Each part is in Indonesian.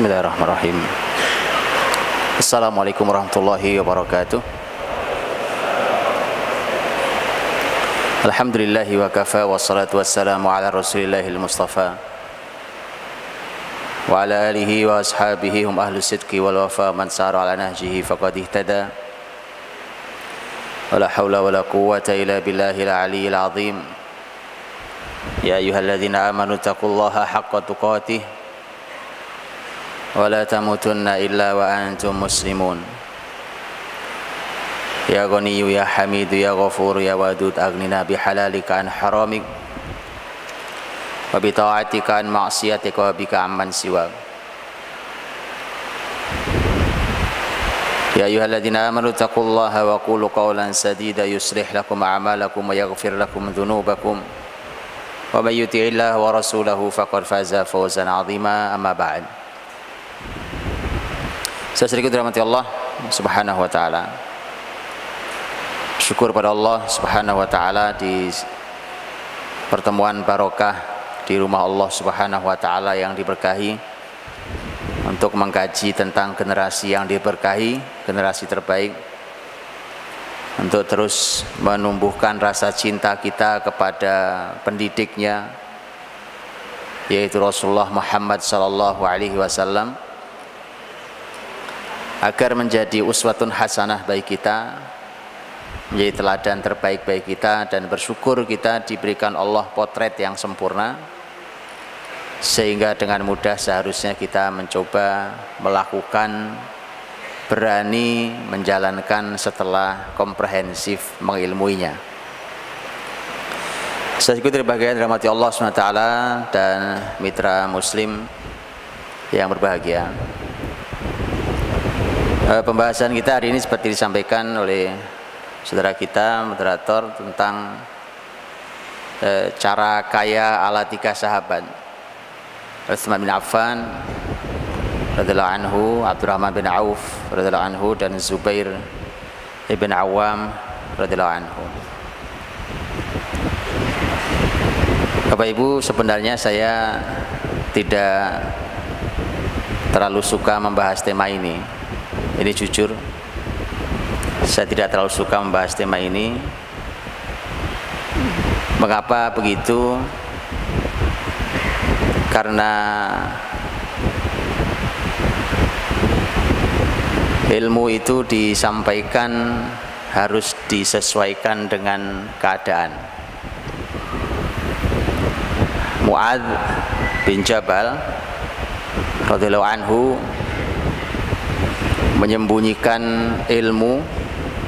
Bismillahirrahmanirrahim. Assalamualaikum warahmatullahi wabarakatuh. Alhamdulillahi wa kafa wa salatu wassalamu ala rasulillahil mustafa wa ala alihi wa ashabihi hum ahlu sidqi wal wafa man sara ala nahjihi faqad ihtada wa la hawla wa la quwwata illa billahil aliyyil azim ya ayyuhalladzina amanu taqullaha haqqa tuqatih ولا تموتن إلا وأنتم مسلمون. يا غني يا حميد يا غفور يا ودود أغننا بحلالك عن حرامك وبطاعتك عن معصيتك وبك عمن سواك. يا أيها الذين آمنوا اتقوا الله وقولوا قولا سديدا يصلح لكم أعمالكم ويغفر لكم ذنوبكم. ومن يطع الله ورسوله فقد فاز فوزا عظيما. أما بعد. Saya sedikit dirahmati Allah Subhanahu wa taala. Syukur pada Allah Subhanahu wa taala di pertemuan barokah di rumah Allah Subhanahu wa taala yang diberkahi untuk mengkaji tentang generasi yang diberkahi, generasi terbaik untuk terus menumbuhkan rasa cinta kita kepada pendidiknya yaitu Rasulullah Muhammad sallallahu alaihi wasallam agar menjadi uswatun hasanah bagi kita menjadi teladan terbaik bagi kita dan bersyukur kita diberikan Allah potret yang sempurna sehingga dengan mudah seharusnya kita mencoba melakukan berani menjalankan setelah komprehensif mengilmuinya. Saya ikuti bagian rahmati Allah SWT dan mitra muslim yang berbahagia pembahasan kita hari ini seperti disampaikan oleh saudara kita moderator tentang e, cara kaya ala tiga sahabat. Utsman bin Affan radhiyallahu anhu Abdurrahman bin Auf radhiyallahu anhu dan Zubair ibn Awam radhiyallahu anhu. Bapak Ibu sebenarnya saya tidak terlalu suka membahas tema ini ini jujur saya tidak terlalu suka membahas tema ini. Mengapa begitu? Karena ilmu itu disampaikan harus disesuaikan dengan keadaan. Mu'ad bin Jabal radhiyallahu anhu menyembunyikan ilmu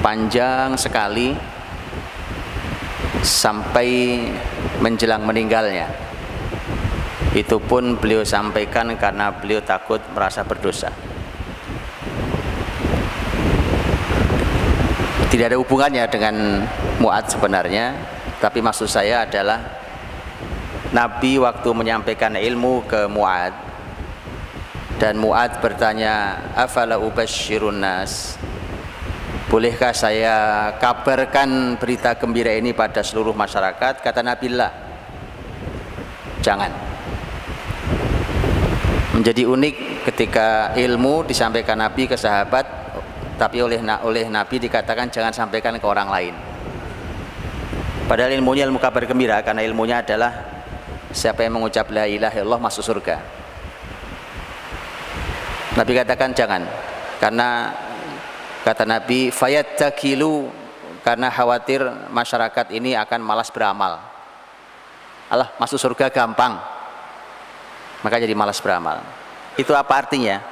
panjang sekali sampai menjelang meninggalnya. Itu pun beliau sampaikan karena beliau takut merasa berdosa. Tidak ada hubungannya dengan muat sebenarnya tapi maksud saya adalah Nabi waktu menyampaikan ilmu ke Mu'ad dan Mu'ad bertanya afala ubashirun nas? Bolehkah saya kabarkan berita gembira ini pada seluruh masyarakat? Kata Nabi Allah jangan. Menjadi unik ketika ilmu disampaikan Nabi ke sahabat tapi oleh oleh Nabi dikatakan jangan sampaikan ke orang lain. Padahal ilmunya ilmu kabar gembira karena ilmunya adalah siapa yang mengucap la ilaha illallah masuk surga Nabi katakan jangan karena kata Nabi takilu karena khawatir masyarakat ini akan malas beramal. Allah masuk surga gampang. Maka jadi malas beramal. Itu apa artinya?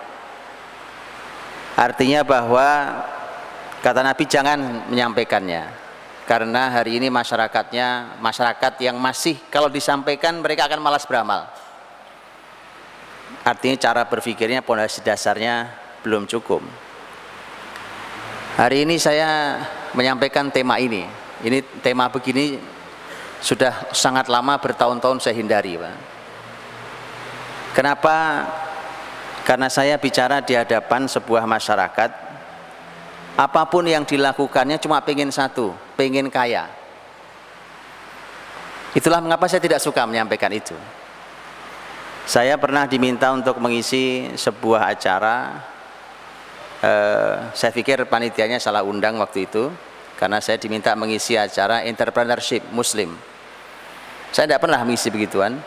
Artinya bahwa kata Nabi jangan menyampaikannya. Karena hari ini masyarakatnya masyarakat yang masih kalau disampaikan mereka akan malas beramal artinya cara berpikirnya pondasi dasarnya belum cukup. Hari ini saya menyampaikan tema ini. Ini tema begini sudah sangat lama bertahun-tahun saya hindari Pak. kenapa? Karena saya bicara di hadapan sebuah masyarakat apa pun yang dilakukannya cuma pengen satu pengen kaya. Itulah mengapa saya tidak suka menyampaikan itu Saya pernah diminta untuk mengisi sebuah acara. Uh, saya pikir panitianya salah undang waktu itu karena saya diminta mengisi acara entrepreneurship Muslim. Saya tidak pernah mengisi begituan.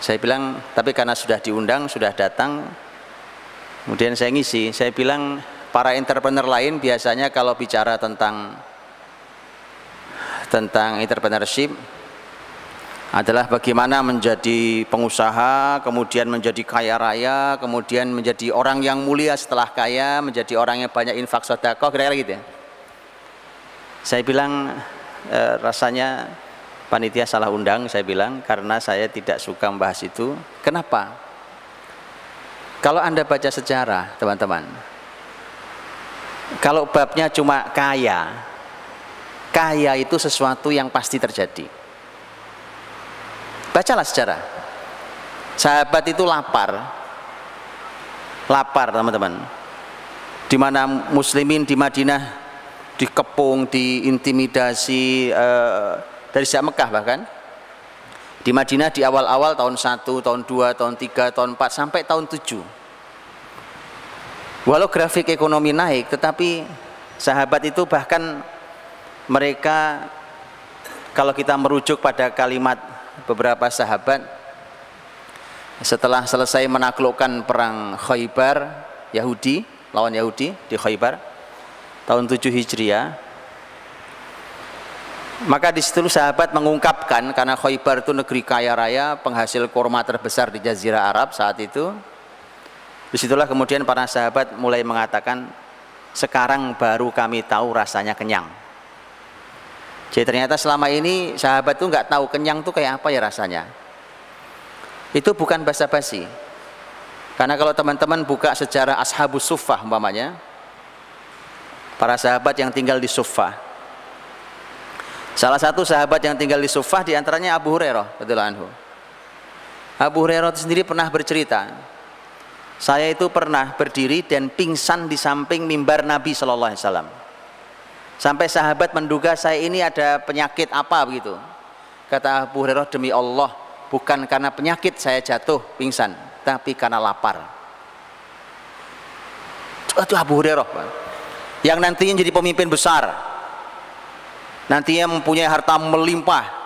Saya bilang, tapi karena sudah diundang, sudah datang, kemudian saya ngisi. Saya bilang, para entrepreneur lain biasanya kalau bicara tentang tentang entrepreneurship adalah bagaimana menjadi pengusaha, kemudian menjadi kaya raya, kemudian menjadi orang yang mulia setelah kaya, menjadi orang yang banyak infak sedekah, kira-kira gitu ya. Saya bilang e, rasanya panitia salah undang, saya bilang karena saya tidak suka membahas itu. Kenapa? Kalau Anda baca sejarah, teman-teman, kalau babnya cuma kaya, kaya itu sesuatu yang pasti terjadi Bacalah sejarah. Sahabat itu lapar. Lapar, teman-teman. Di mana muslimin di Madinah dikepung, diintimidasi uh, dari sejak Mekah bahkan. Di Madinah di awal-awal tahun 1, tahun 2, tahun 3, tahun 4 sampai tahun 7. Walau grafik ekonomi naik, tetapi sahabat itu bahkan mereka kalau kita merujuk pada kalimat beberapa sahabat. Setelah selesai menaklukkan perang Khaybar Yahudi lawan Yahudi di Khaybar tahun 7 Hijriah maka di situ sahabat mengungkapkan karena Khaybar itu negeri kaya raya penghasil kurma terbesar di Jazirah Arab saat itu. Di situlah kemudian para sahabat mulai mengatakan sekarang baru kami tahu rasanya kenyang jadi ternyata selama ini sahabat tuh nggak tahu kenyang tuh kayak apa ya rasanya. Itu bukan basa-basi. Karena kalau teman-teman buka sejarah Ashabus Suffah umpamanya, para sahabat yang tinggal di Suffah. Salah satu sahabat yang tinggal di Suffah di antaranya Abu Hurairah anhu. Abu Hurairah sendiri pernah bercerita, saya itu pernah berdiri dan pingsan di samping mimbar Nabi Shallallahu Alaihi Wasallam. Sampai sahabat menduga saya ini ada penyakit apa begitu. Kata Abu Hurairah demi Allah, bukan karena penyakit saya jatuh pingsan, tapi karena lapar. Itu Abu Hurairah, yang nantinya jadi pemimpin besar, nantinya mempunyai harta melimpah.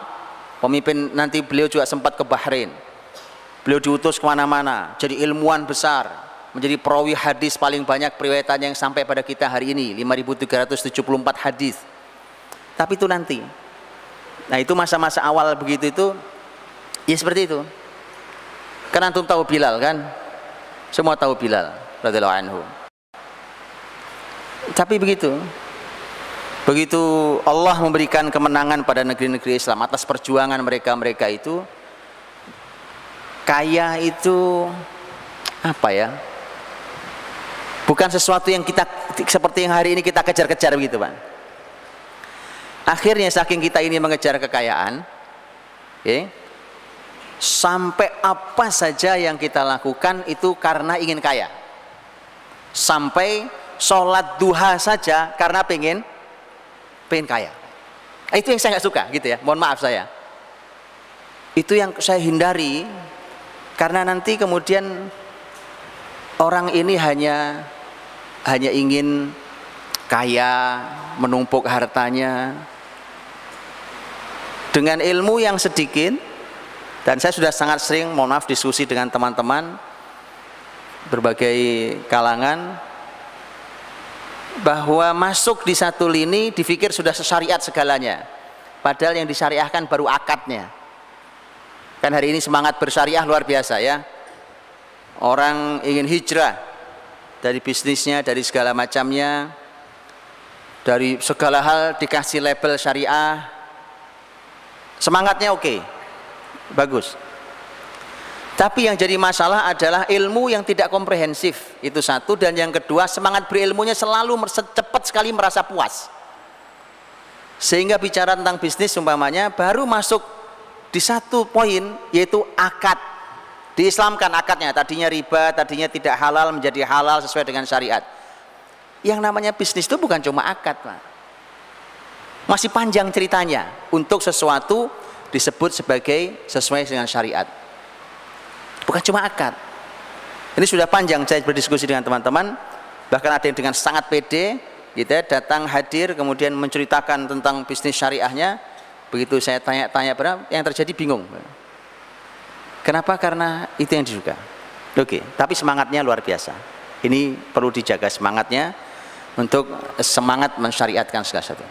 Pemimpin nanti beliau juga sempat ke Bahrain. Beliau diutus ke mana-mana, jadi ilmuwan besar, menjadi perawi hadis paling banyak periwayatan yang sampai pada kita hari ini 5374 hadis. Tapi itu nanti. Nah itu masa-masa awal begitu itu ya seperti itu. Kan antum tahu Bilal kan? Semua tahu Bilal radhiyallahu anhu. Tapi begitu. Begitu Allah memberikan kemenangan pada negeri-negeri Islam atas perjuangan mereka-mereka itu kaya itu apa ya Bukan sesuatu yang kita seperti yang hari ini kita kejar-kejar begitu, Pak. Akhirnya saking kita ini mengejar kekayaan, okay, sampai apa saja yang kita lakukan itu karena ingin kaya. Sampai sholat duha saja karena pengen pengen kaya. Itu yang saya nggak suka gitu ya. Mohon maaf saya. Itu yang saya hindari karena nanti kemudian orang ini hanya hanya ingin kaya, menumpuk hartanya. Dengan ilmu yang sedikit, dan saya sudah sangat sering, mohon maaf, diskusi dengan teman-teman berbagai kalangan, bahwa masuk di satu lini dipikir sudah sesyariat segalanya. Padahal yang disyariahkan baru akadnya. Kan hari ini semangat bersyariah luar biasa ya. Orang ingin hijrah, dari bisnisnya, dari segala macamnya, dari segala hal dikasih label syariah. Semangatnya oke, okay. bagus. Tapi yang jadi masalah adalah ilmu yang tidak komprehensif itu satu dan yang kedua semangat berilmunya selalu cepat sekali merasa puas. Sehingga bicara tentang bisnis umpamanya baru masuk di satu poin yaitu akad Diislamkan akadnya, tadinya riba, tadinya tidak halal menjadi halal sesuai dengan syariat. Yang namanya bisnis itu bukan cuma akad, Pak. Masih panjang ceritanya untuk sesuatu disebut sebagai sesuai dengan syariat. bukan cuma akad ini sudah panjang saya berdiskusi dengan teman-teman bahkan ada yang dengan sangat pede gitu ya, datang hadir kemudian menceritakan tentang bisnis syariahnya begitu saya tanya-tanya yang terjadi bingung kenapa? Karena itu yang diduga. Oke tapi semangatnya luar biasa. Ini perlu dijaga semangatnya untuk semangat mensyariatkan segala sesuatu.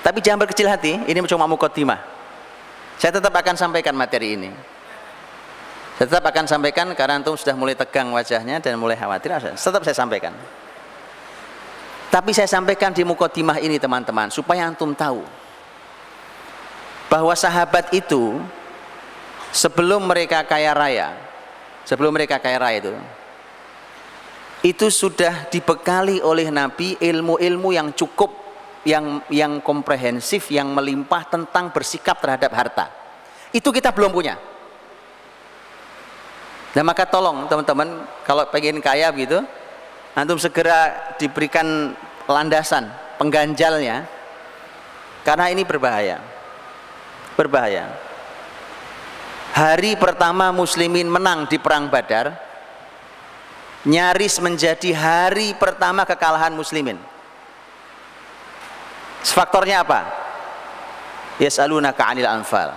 Tapi jangan berkecil hati ini cuma mukotimah. Saya tetap akan sampaikan materi ini. Saya tetap akan sampaikan karena antum sudah mulai tegang wajahnya dan mulai khawatir. Tetap saya sampaikan. Tapi saya sampaikan di mukotimah ini teman-teman supaya antum tahu bahwa sahabat itu sebelum mereka kaya raya, sebelum mereka kaya raya itu. Itu sudah dibekali oleh Nabi ilmu-ilmu yang cukup yang yang komprehensif yang melimpah tentang bersikap terhadap harta. Itu kita belum punya. Nah maka tolong teman-teman kalau pengen kaya gitu antum segera diberikan landasan pengganjalnya. Karena ini berbahaya. Berbahaya hari pertama muslimin menang di perang badar nyaris menjadi hari pertama kekalahan muslimin. Faktornya apa? Yas'alunaka anil anfal.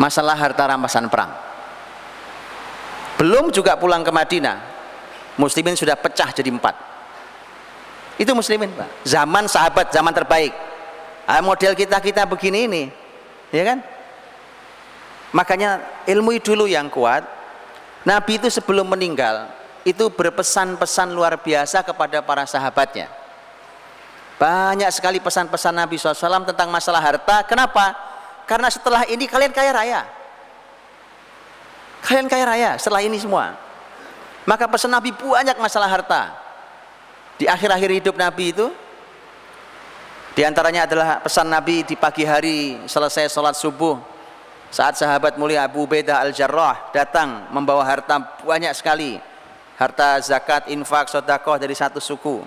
Masalah harta rampasan perang. Belum juga pulang ke Madinah muslimin sudah pecah jadi empat. Itu muslimin pak. Zaman sahabat zaman terbaik. Ah, model kita kita begini ini ya kan makanya ilmu dulu yang kuat. Nabi itu sebelum meninggal itu berpesan-pesan luar biasa kepada para sahabatnya. Banyak sekali pesan-pesan Nabi SAW tentang masalah harta. Kenapa? karena setelah ini kalian kaya raya. Kalian kaya raya setelah ini semua. Maka pesan Nabi banyak masalah harta. Di akhir-akhir hidup Nabi itu di antaranya adalah pesan Nabi di pagi hari selesai sholat subuh saat sahabat mulia Abu Ubaidah Al-Jarrah datang membawa harta banyak sekali harta zakat, infak, sodakoh dari satu suku.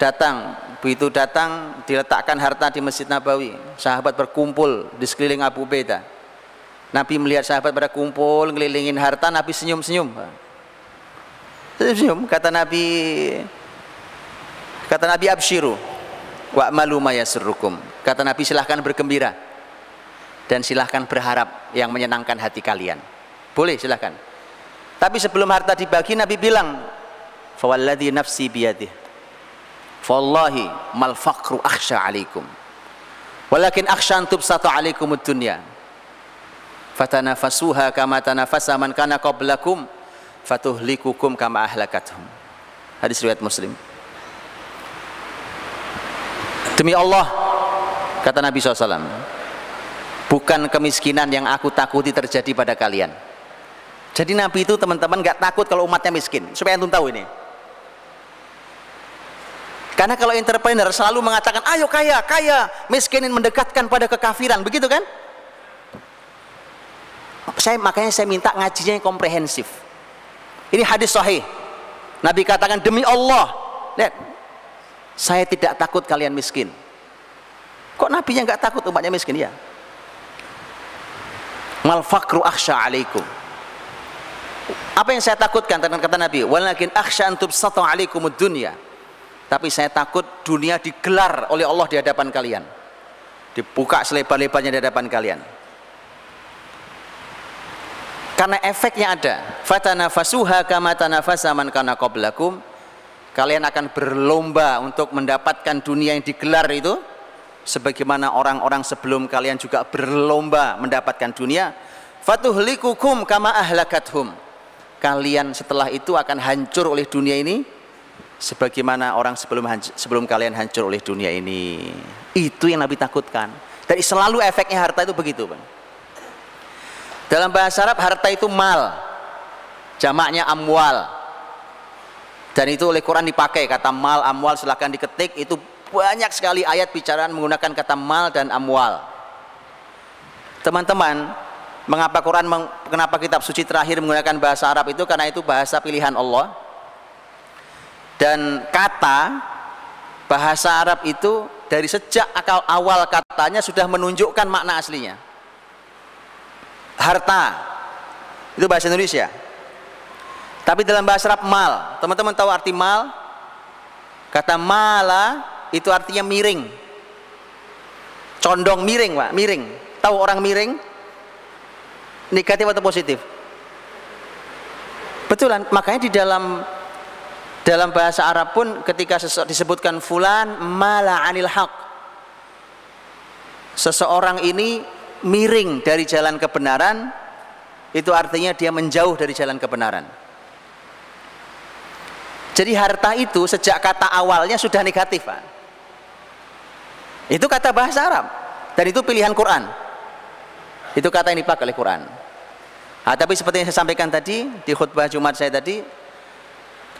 Datang begitu datang diletakkan harta di Masjid Nabawi. Sahabat berkumpul di sekeliling Abu Ubaidah. Nabi melihat sahabat pada kumpul ngelilingin harta Nabi senyum-senyum. Senyum kata Nabi kata Nabi absyiru wa malu. Kata Nabi silahkan bergembira dan silahkan berharap yang menyenangkan hati kalian. Boleh silahkan. Tapi sebelum harta dibagi Nabi bilang fawalladhi nafsi biyadih. Fawallahi mal faqru akhsha alaikum. Walakin akhsha an tubsata alaikumud dunya. Fatanafasuha kama tanafasa man kana qablakum fatuhlikukum kama ahlakathum. Hadis riwayat muslim. Demi Allah kata Nabi SAW bukan kemiskinan yang aku takuti terjadi pada kalian. Jadi Nabi itu teman-teman gak takut kalau umatnya miskin. Supaya antum tahu ini. Karena kalau entrepreneur selalu mengatakan ayo kaya, kaya. Miskinin mendekatkan pada kekafiran. Begitu kan? Saya makanya saya minta ngajinya yang komprehensif. Ini hadis sahih. Nabi katakan demi Allah, lihat, saya tidak takut kalian miskin. Kok Nabi yang nggak takut umatnya miskin? Ya? Mal fakru akhsha alaikum. Apa yang saya takutkan dengan kata Nabi? Walakin akhsha antub satu alaikum dunia. Tapi saya takut dunia digelar oleh Allah di hadapan kalian. Dibuka selebar-lebarnya di hadapan kalian karena efeknya ada fatanafasuha kama tanafasa man kana qablakum kalian akan berlomba untuk mendapatkan dunia yang digelar itu sebagaimana orang-orang sebelum kalian juga berlomba mendapatkan dunia fatuhlikukum kama ahlakathum kalian setelah itu akan hancur oleh dunia ini sebagaimana orang sebelum sebelum kalian hancur oleh dunia ini itu yang Nabi takutkan dari selalu efeknya harta itu begitu dalam bahasa Arab harta itu mal. Jamaknya amwal. Dan itu oleh Quran dipakai kata mal, amwal silahkan diketik itu banyak sekali ayat bicaraan menggunakan kata mal dan amwal. Teman-teman, mengapa Quran kenapa kitab suci terakhir menggunakan bahasa Arab itu karena itu bahasa pilihan Allah. Dan kata bahasa Arab itu dari sejak akal awal katanya sudah menunjukkan makna aslinya harta. Itu bahasa Indonesia. Tapi dalam bahasa Arab mal, teman-teman tahu arti mal? Kata mala itu artinya miring. Condong miring, Pak, miring. Tahu orang miring? Negatif atau positif? Betulan, makanya di dalam dalam bahasa Arab pun ketika disebutkan fulan mala anil haq. Seseorang ini miring dari jalan kebenaran, itu artinya dia menjauh dari jalan kebenaran. Jadi harta itu sejak kata awalnya sudah negatif, Pak. Itu kata bahasa Arab dan itu pilihan Quran. Itu kata yang dipakai oleh Quran. Nah, tapi seperti yang saya sampaikan tadi di khutbah Jumat saya tadi,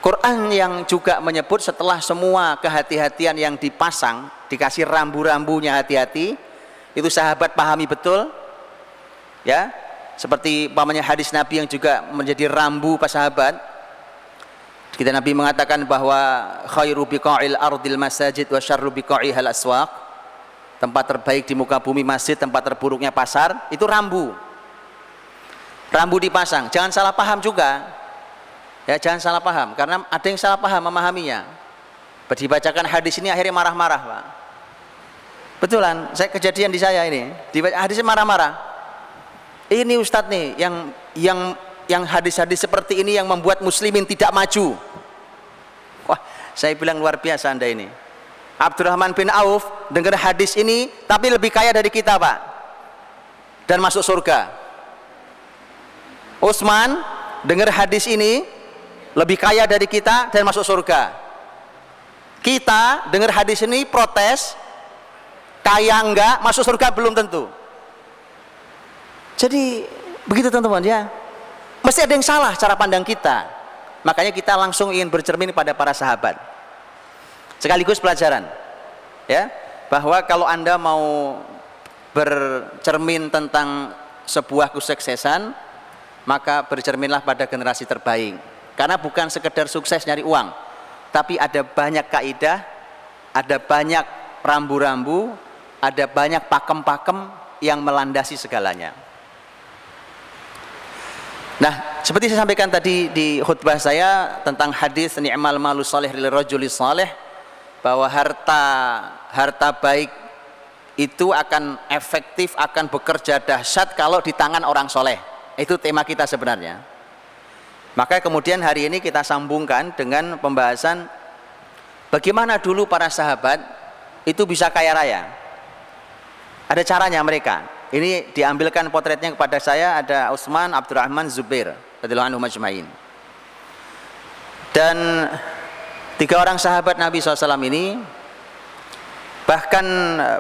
Quran yang juga menyebut setelah semua kehati-hatian yang dipasang, dikasih rambu-rambunya hati-hati, itu sahabat pahami betul, ya, seperti pamannya hadis Nabi yang juga menjadi rambu pas sahabat, kita Nabi mengatakan bahwa khairu biqa'il ardil masajid wa syarru biqa'ihal aswaq. Tempat terbaik di muka bumi masjid, tempat terburuknya pasar, itu rambu. Rambu dipasang. Jangan salah paham juga. Ya, jangan salah paham karena ada yang salah paham memahaminya. Dibacakan hadis ini akhirnya marah-marah, Pak. Betulan, saya kejadian di saya ini. Di hadisnya marah-marah. Ini ustadz nih yang yang yang hadis-hadis seperti ini yang membuat muslimin tidak maju wah saya bilang luar biasa anda ini Abdurrahman bin Auf dengar hadis ini tapi lebih kaya dari kita pak. Dan masuk surga. Utsman dengar hadis ini lebih kaya dari kita dan masuk surga. Kita dengar hadis ini protes kaya enggak masuk surga belum tentu. Jadi begitu teman-teman ya. Mesti ada yang salah cara pandang kita. Makanya kita langsung ingin bercermin pada para sahabat. Sekaligus pelajaran. Ya, bahwa kalau Anda mau bercermin tentang sebuah kesuksesan, maka bercerminlah pada generasi terbaik. Karena bukan sekedar sukses nyari uang, tapi ada banyak kaidah, ada banyak rambu-rambu, ada banyak pakem-pakem yang melandasi segalanya. Nah, seperti saya sampaikan tadi di khutbah saya tentang hadis ni'mal malu salih lil rajuli salih bahwa harta harta baik itu akan efektif akan bekerja dahsyat kalau di tangan orang soleh. Itu tema kita sebenarnya. Maka kemudian hari ini kita sambungkan dengan pembahasan bagaimana dulu para sahabat itu bisa kaya raya. Ada caranya mereka. Ini diambilkan potretnya kepada saya ada Utsman Abdurrahman Zubair radhiyallahu anhu. Dan tiga orang sahabat Nabi SAW ini bahkan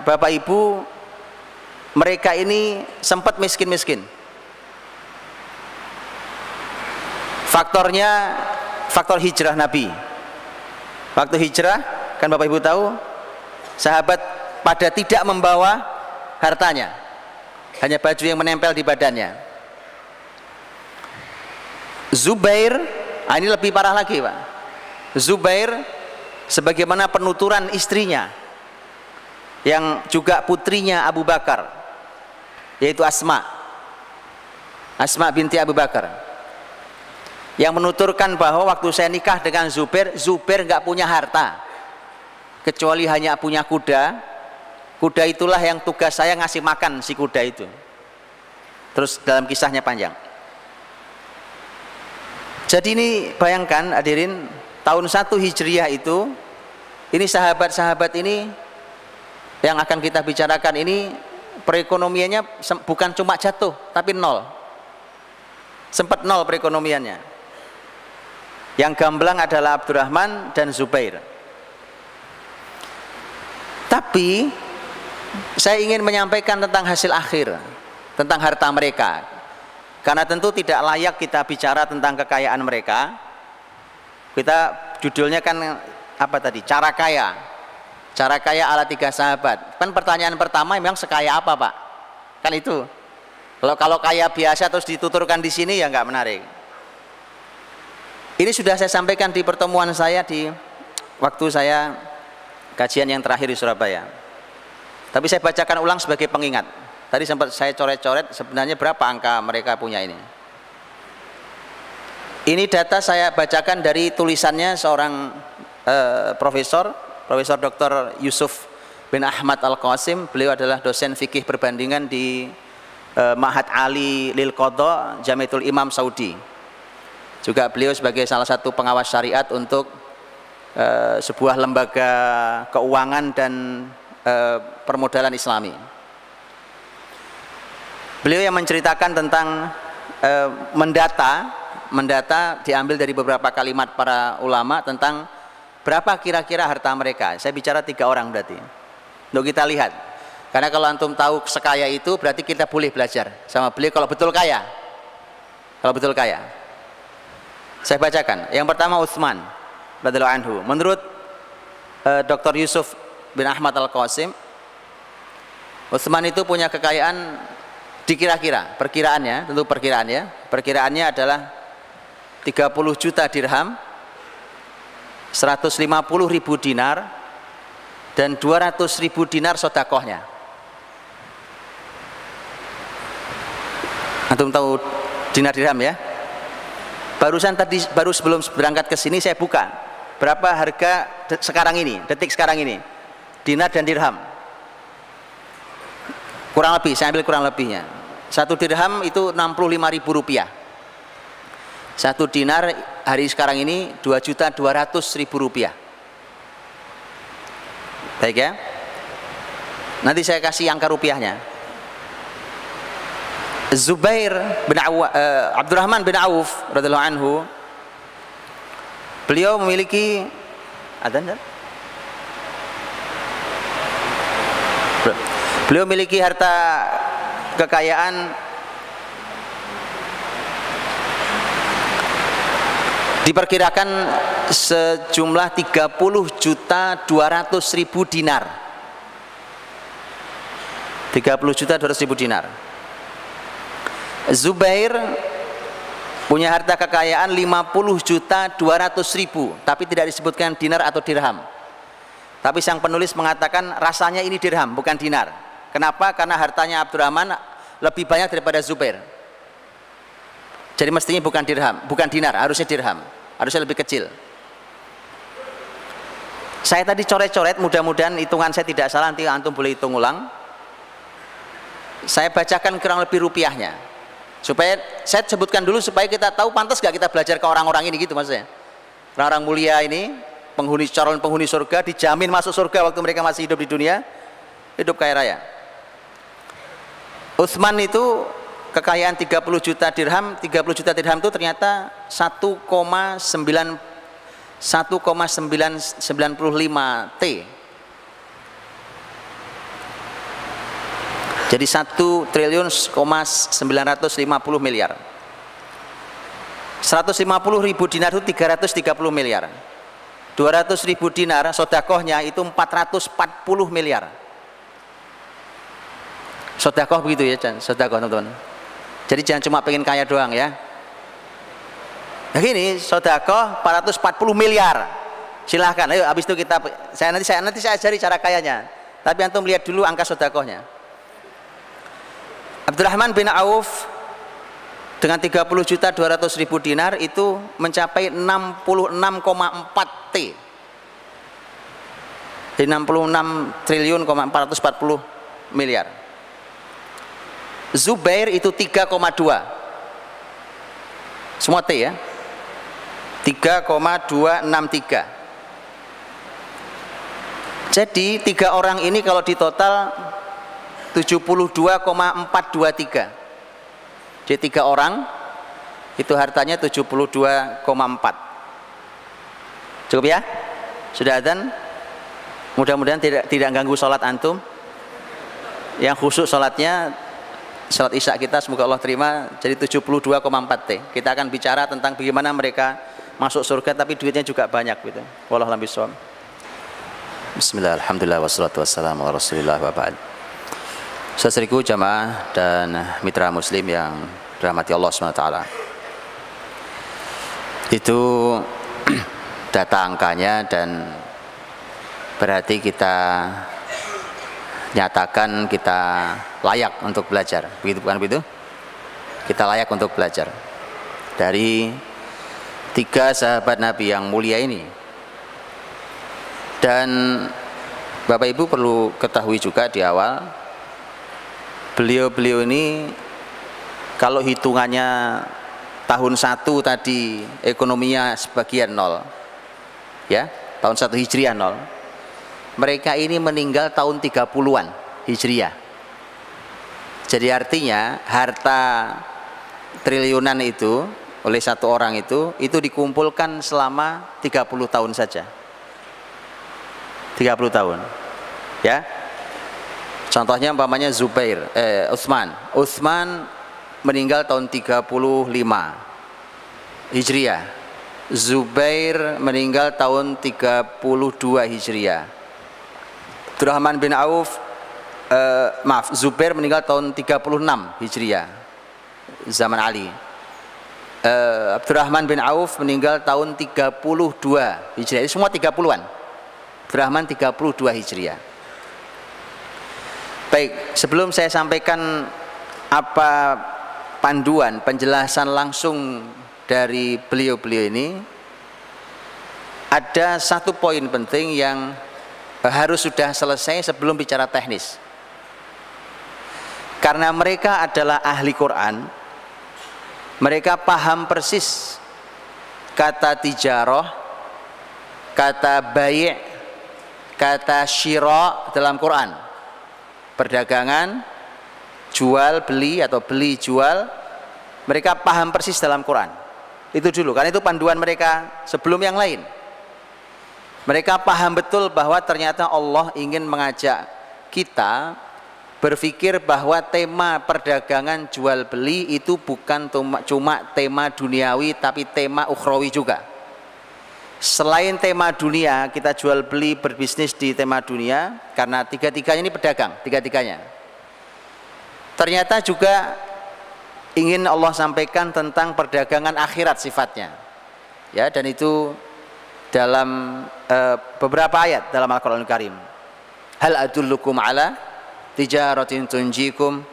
Bapak Ibu mereka ini sempat miskin-miskin. Faktornya faktor hijrah Nabi. Waktu hijrah kan Bapak Ibu tahu sahabat pada tidak membawa hartanya hanya baju yang menempel di badannya Zubair ah ini lebih parah lagi Pak Zubair sebagaimana penuturan istrinya yang juga putrinya Abu Bakar yaitu Asma. Asma binti Abu Bakar. Yang menuturkan bahwa waktu saya nikah dengan Zubair Zubair nggak punya harta kecuali hanya punya kuda. Kuda itulah yang tugas saya ngasih makan si kuda itu. Terus dalam kisahnya panjang. Jadi ini bayangkan hadirin tahun 1 Hijriah itu ini sahabat-sahabat ini yang akan kita bicarakan ini perekonomiannya bukan cuma jatuh tapi nol. Sempat nol perekonomiannya. Yang gamblang adalah Abdurrahman dan Zubair. Tapi saya ingin menyampaikan tentang hasil akhir tentang harta mereka. Karena tentu tidak layak kita bicara tentang kekayaan mereka kita judulnya kan apa tadi? Cara kaya. Cara kaya ala tiga sahabat. Kan pertanyaan pertama memang sekaya apa pak? Kan itu. Kalau kalau kaya biasa terus dituturkan di sini ya nggak menarik. Ini sudah saya sampaikan di pertemuan saya di waktu saya kajian yang terakhir di Surabaya. Tapi saya bacakan ulang sebagai pengingat. Tadi sempat saya coret-coret sebenarnya berapa angka mereka punya ini. Ini data saya bacakan dari tulisannya seorang uh, profesor, Profesor Dr. Yusuf bin Ahmad Al-Qasim. Beliau adalah dosen fikih perbandingan di uh, Mahat Ali Lil Qadha Jamiatul Imam Saudi. Juga beliau sebagai salah satu pengawas syariat untuk uh, sebuah lembaga keuangan dan uh, permodalan Islami. Beliau yang menceritakan tentang uh, mendata, mendata diambil dari beberapa kalimat para ulama tentang berapa kira-kira harta mereka. Saya bicara tiga orang berarti. Untuk kita lihat. Karena kalau antum tahu sekaya itu berarti kita boleh belajar sama beliau kalau betul kaya. Kalau betul kaya. Saya bacakan. Yang pertama Utsman radhiyallahu anhu. Menurut uh, Dr. Yusuf bin Ahmad Al-Qasim, Utsman itu punya kekayaan dikira-kira perkiraannya tentu perkiraannya perkiraannya adalah 30 juta dirham 150 ribu dinar dan 200 ribu dinar sodakohnya. Antum tahu dinar dirham ya? Barusan tadi baru sebelum berangkat ke sini saya buka. Berapa harga sekarang ini detik sekarang ini? Dinar dan dirham. Kurang lebih saya ambil kurang lebihnya. Satu dirham itu 65 ribu rupiah. Satu dinar hari sekarang ini 2 juta 200 ribu rupiah. Baik ya. Nanti saya kasih angka rupiahnya. Zubair bin Aw, uh, Abdurrahman bin Auf radhiyallahu anhu beliau memiliki ada Beliau memiliki harta kekayaan diperkirakan sejumlah 30 juta 200 ribu dinar 30 juta 200 ribu dinar Zubair punya harta kekayaan 50 juta 200 ribu tapi tidak disebutkan dinar atau dirham tapi sang penulis mengatakan rasanya ini dirham bukan dinar kenapa? karena hartanya Abdurrahman lebih banyak daripada Zubair. Jadi mestinya bukan dirham, bukan dinar, harusnya dirham. Harusnya lebih kecil. Saya tadi coret-coret, mudah-mudahan hitungan saya tidak salah, nanti antum boleh hitung ulang. Saya bacakan kurang lebih rupiahnya. Supaya saya sebutkan dulu supaya kita tahu pantas gak kita belajar ke orang-orang ini gitu maksudnya. Orang-orang mulia ini, penghuni calon penghuni surga dijamin masuk surga waktu mereka masih hidup di dunia, hidup kaya raya. Utsman itu kekayaan 30 juta dirham, 30 juta dirham itu ternyata 1,9 1,995 T. Jadi 1 triliun 950 miliar. 150 ribu dinar itu 330 miliar. 200 ribu dinar sodakohnya itu 440 miliar sodakoh begitu ya sodakoh teman-teman jadi jangan cuma pengen kaya doang ya. Nah gini sodakoh 440 miliar. Silahkan ayo habis itu kita saya nanti saya nanti saya ajari cara kayanya. Tapi antum lihat dulu angka sodakohnya. Abdurrahman bin Auf dengan 30 juta 200 ribu dinar itu mencapai 66,4 T. Di 66 triliun 440 miliar Zubair itu 3,2 semua T ya. 3,263 jadi tiga orang ini kalau ditotal 72,423 jadi tiga orang itu hartanya 72,4 cukup ya? Sudah adzan? Mudah-mudahan tidak tidak ganggu sholat antum. Yang khusus sholatnya salat isya kita semoga Allah terima jadi 72,4 T. Kita akan bicara tentang bagaimana mereka masuk surga tapi duitnya juga banyak gitu. Wallahu a'lam bishawab Bismillah, Alhamdulillah, wassalatu wassalamu ala rasulillah wa ba'd. Jamaah dan mitra muslim yang dirahmati Allah SWT Itu data angkanya dan berarti kita nyatakan kita layak untuk belajar. Begitu bukan begitu? Kita layak untuk belajar dari tiga sahabat Nabi yang mulia ini. Dan Bapak Ibu perlu ketahui juga di awal beliau-beliau ini kalau hitungannya tahun satu tadi ekonominya sebagian nol ya tahun satu hijriah nol mereka ini meninggal tahun 30-an hijriah. Jadi artinya harta triliunan itu oleh satu orang itu itu dikumpulkan selama 30 tahun saja. 30 tahun ya. Contohnya umpamanya Zubair eh Utsman. Utsman meninggal tahun 35 Hijriah. Zubair meninggal tahun 32 Hijriah Abdurrahman bin Auf eh, maaf Zubair meninggal tahun 36 Hijriah zaman Ali. Eh, Abdurrahman bin Auf meninggal tahun 32 Hijriah. Ini semua 30-an Brahman 32 Hijriah. Baik, sebelum saya sampaikan apa panduan, penjelasan langsung dari beliau-beliau ini, ada satu poin penting yang harus sudah selesai sebelum bicara teknis. Karena mereka adalah ahli Quran, mereka paham persis kata tijarah, kata bayi' kata syira dalam Quran. Perdagangan jual beli atau beli jual mereka paham persis dalam Quran. Itu dulu karena itu panduan mereka sebelum yang lain mereka paham betul bahwa ternyata Allah ingin mengajak kita berpikir bahwa tema perdagangan jual beli itu bukan cuma tema duniawi tapi tema ukhrawi juga Selain tema dunia, kita jual beli berbisnis di tema dunia karena tiga-tiganya ini pedagang, tiga-tiganya. Ternyata juga ingin Allah sampaikan tentang perdagangan akhirat sifatnya. Ya, dan itu dalam beberapa ayat dalam Al-Qur'an Al Karim. Hal adullukum ala tijaratin tunjikum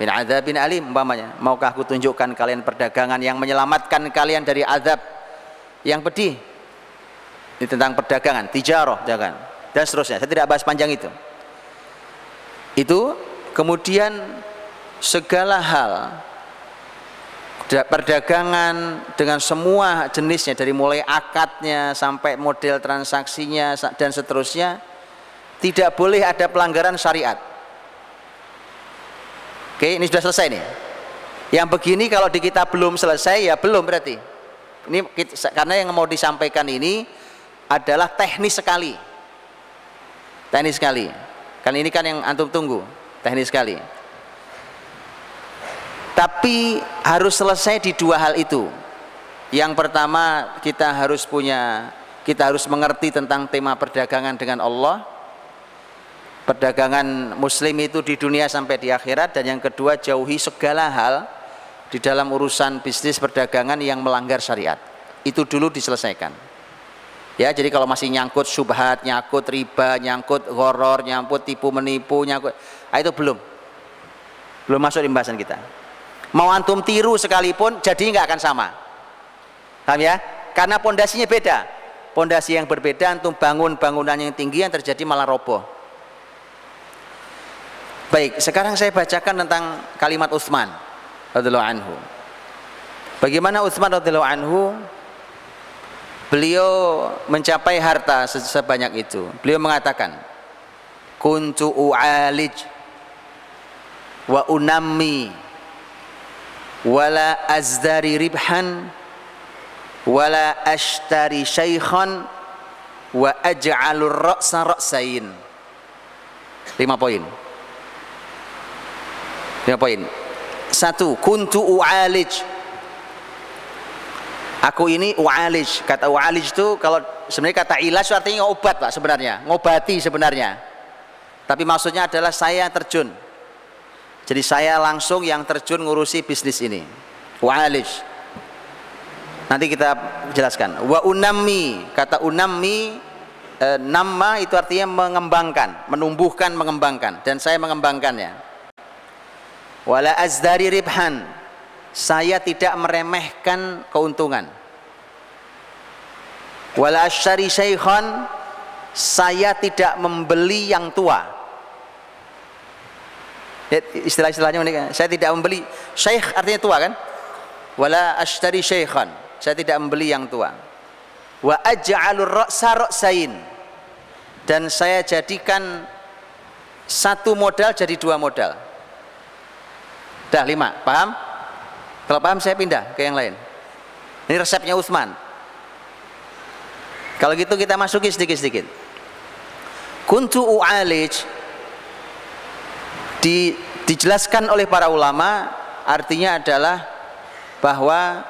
min adzabin alim umpamanya. Maukah aku tunjukkan kalian perdagangan yang menyelamatkan kalian dari azab yang pedih? ini tentang perdagangan, tijaroh, jangan dan seterusnya. Saya tidak bahas panjang itu. Itu kemudian segala hal perdagangan dengan semua jenisnya dari mulai akadnya sampai model transaksinya dan seterusnya tidak boleh ada pelanggaran syariat. Oke, ini sudah selesai nih. Yang begini kalau di kita belum selesai ya belum berarti. Ini karena yang mau disampaikan ini adalah teknis sekali teknis sekali kan ini kan yang antum tunggu teknis sekali tapi harus selesai di dua hal itu. Yang pertama kita harus punya kita harus mengerti tentang tema perdagangan dengan Allah. Perdagangan muslim itu di dunia sampai di akhirat. Dan yang kedua jauhi segala hal di dalam urusan bisnis perdagangan yang melanggar syariat. Itu dulu diselesaikan. Ya, jadi kalau masih nyangkut subhat, nyangkut riba, nyangkut horor, nyangkut tipu menipu, nyangkut ah, itu belum. Belum masuk di pembahasan kita. Mau antum tiru sekalipun jadi nggak akan sama. Paham ya? Karena pondasinya beda. Pondasi yang berbeda antum bangun bangunan yang tinggi yang terjadi malah roboh. Baik, sekarang saya bacakan tentang kalimat Utsman radhiyallahu anhu. Bagaimana Utsman radhiyallahu anhu beliau mencapai harta sebanyak itu beliau mengatakan kuntu u'alij wa unammi wala azdari ribhan wala ashtari syaikhan wa aj'alur ra'sa ra'sain lima poin lima poin satu kuntu u'alij Aku ini u'alij. Kata u'alij itu kalau sebenarnya kata ilaj artinya obat Pak sebenarnya, ngobati sebenarnya. Tapi maksudnya adalah saya terjun. Jadi saya langsung yang terjun ngurusi bisnis ini. U'alij. Nanti kita jelaskan. Wa unammi, kata unammi e, nama itu artinya mengembangkan, menumbuhkan, mengembangkan dan saya mengembangkannya. Wala azdari ribhan. Saya tidak meremehkan keuntungan. Wala asyari. Saya tidak membeli yang tua. Istilah-istilahnya saya tidak membeli. Syekh artinya tua kan? Wala ashtari syaikhan. Saya tidak membeli yang tua. Wa aj'alur ra'sa ra'sain. Dan saya jadikan satu modal jadi dua modal. Dah lima. Paham? Kalau paham saya pindah ke yang lain. Ini resepnya Utsman. Kalau gitu kita masuki sedikit-sedikit. Kuntu u'alij di, dijelaskan oleh para ulama artinya adalah bahwa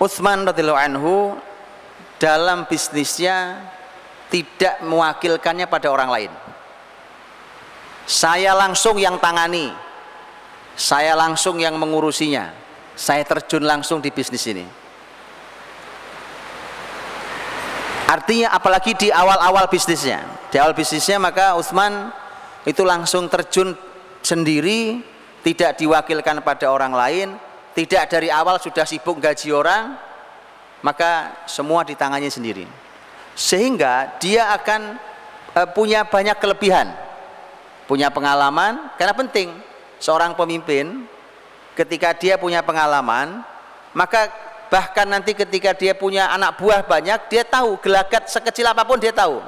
Utsman radhiyallahu anhu dalam bisnisnya tidak mewakilkannya pada orang lain. Saya langsung yang tangani, saya langsung yang mengurusinya, saya terjun langsung di bisnis ini. Artinya apalagi di awal-awal bisnisnya, di awal bisnisnya maka Utsman itu langsung terjun sendiri, tidak diwakilkan pada orang lain, tidak dari awal sudah sibuk gaji orang, maka semua di tangannya sendiri. Sehingga dia akan e, punya banyak kelebihan punya pengalaman karena penting seorang pemimpin ketika dia punya pengalaman maka bahkan nanti ketika dia punya anak buah banyak dia tahu gelagat sekecil apa pun dia tahu.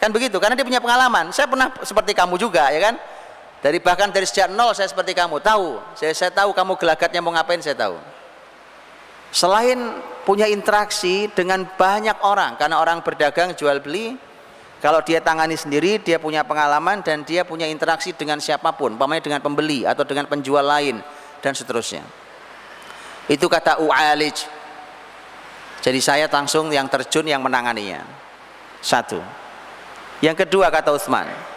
Kan begitu karena dia punya pengalaman. Saya pernah seperti kamu juga ya kan dari bahkan dari sejak nol saya seperti kamu tahu. Saya, saya tahu kamu gelagatnya mau ngapain saya tahu. Selain punya interaksi dengan banyak orang karena orang berdagang jual beli kalau dia tangani sendiri dia punya pengalaman dan dia punya interaksi dengan siapa pun umpamanya dengan pembeli atau dengan penjual lain dan seterusnya. Itu kata u'alij. Jadi saya langsung yang terjun yang menanganinya. Satu. Yang kedua kata Utsman